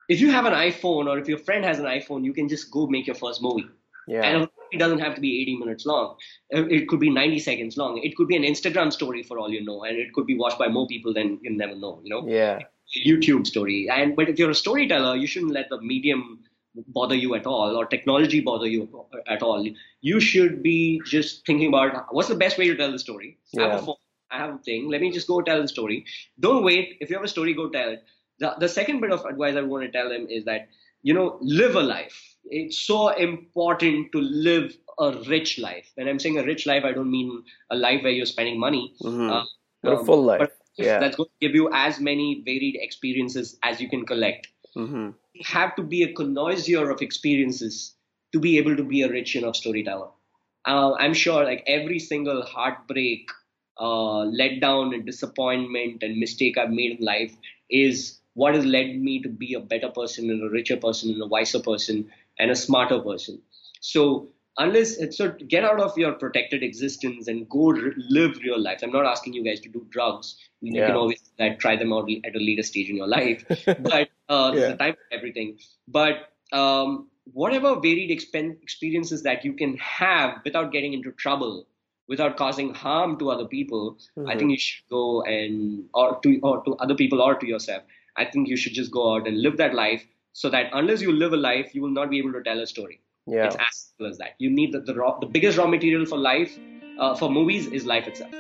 If you have an iPhone or if your friend has an iPhone, you can just go make your first movie. Yeah. And it doesn't have to be 80 minutes long. Uh, it could be 90 seconds long. It could be an Instagram story for all you know, and it could be watched by more people than you never know. You know. Yeah. YouTube story. And but if you're a storyteller, you shouldn't let the medium bother you at all or technology bother you at all. You should be just thinking about what's the best way to tell the story. Yeah. I have a phone, I have a thing. Let me just go tell the story. Don't wait. If you have a story, go tell it. The, the second bit of advice I want to tell them is that you know live a life. It's so important to live a rich life. When I'm saying a rich life, I don't mean a life where you're spending money. Mm-hmm. Uh, a full life. Yeah. that's going to give you as many varied experiences as you can collect. Mm-hmm. You have to be a connoisseur of experiences to be able to be a rich enough storyteller. Uh, I'm sure like every single heartbreak, uh, letdown and disappointment and mistake I've made in life is what has led me to be a better person and a richer person and a wiser person and a smarter person. So unless so get out of your protected existence and go r- live real life i'm not asking you guys to do drugs you yeah. can always like, try them out at a later stage in your life *laughs* but uh, yeah. the time for everything but um, whatever varied expen- experiences that you can have without getting into trouble without causing harm to other people mm-hmm. i think you should go and or to or to other people or to yourself i think you should just go out and live that life so that unless you live a life you will not be able to tell a story yeah. It's as simple as that. You need the, the, raw, the biggest raw material for life, uh, for movies, is life itself.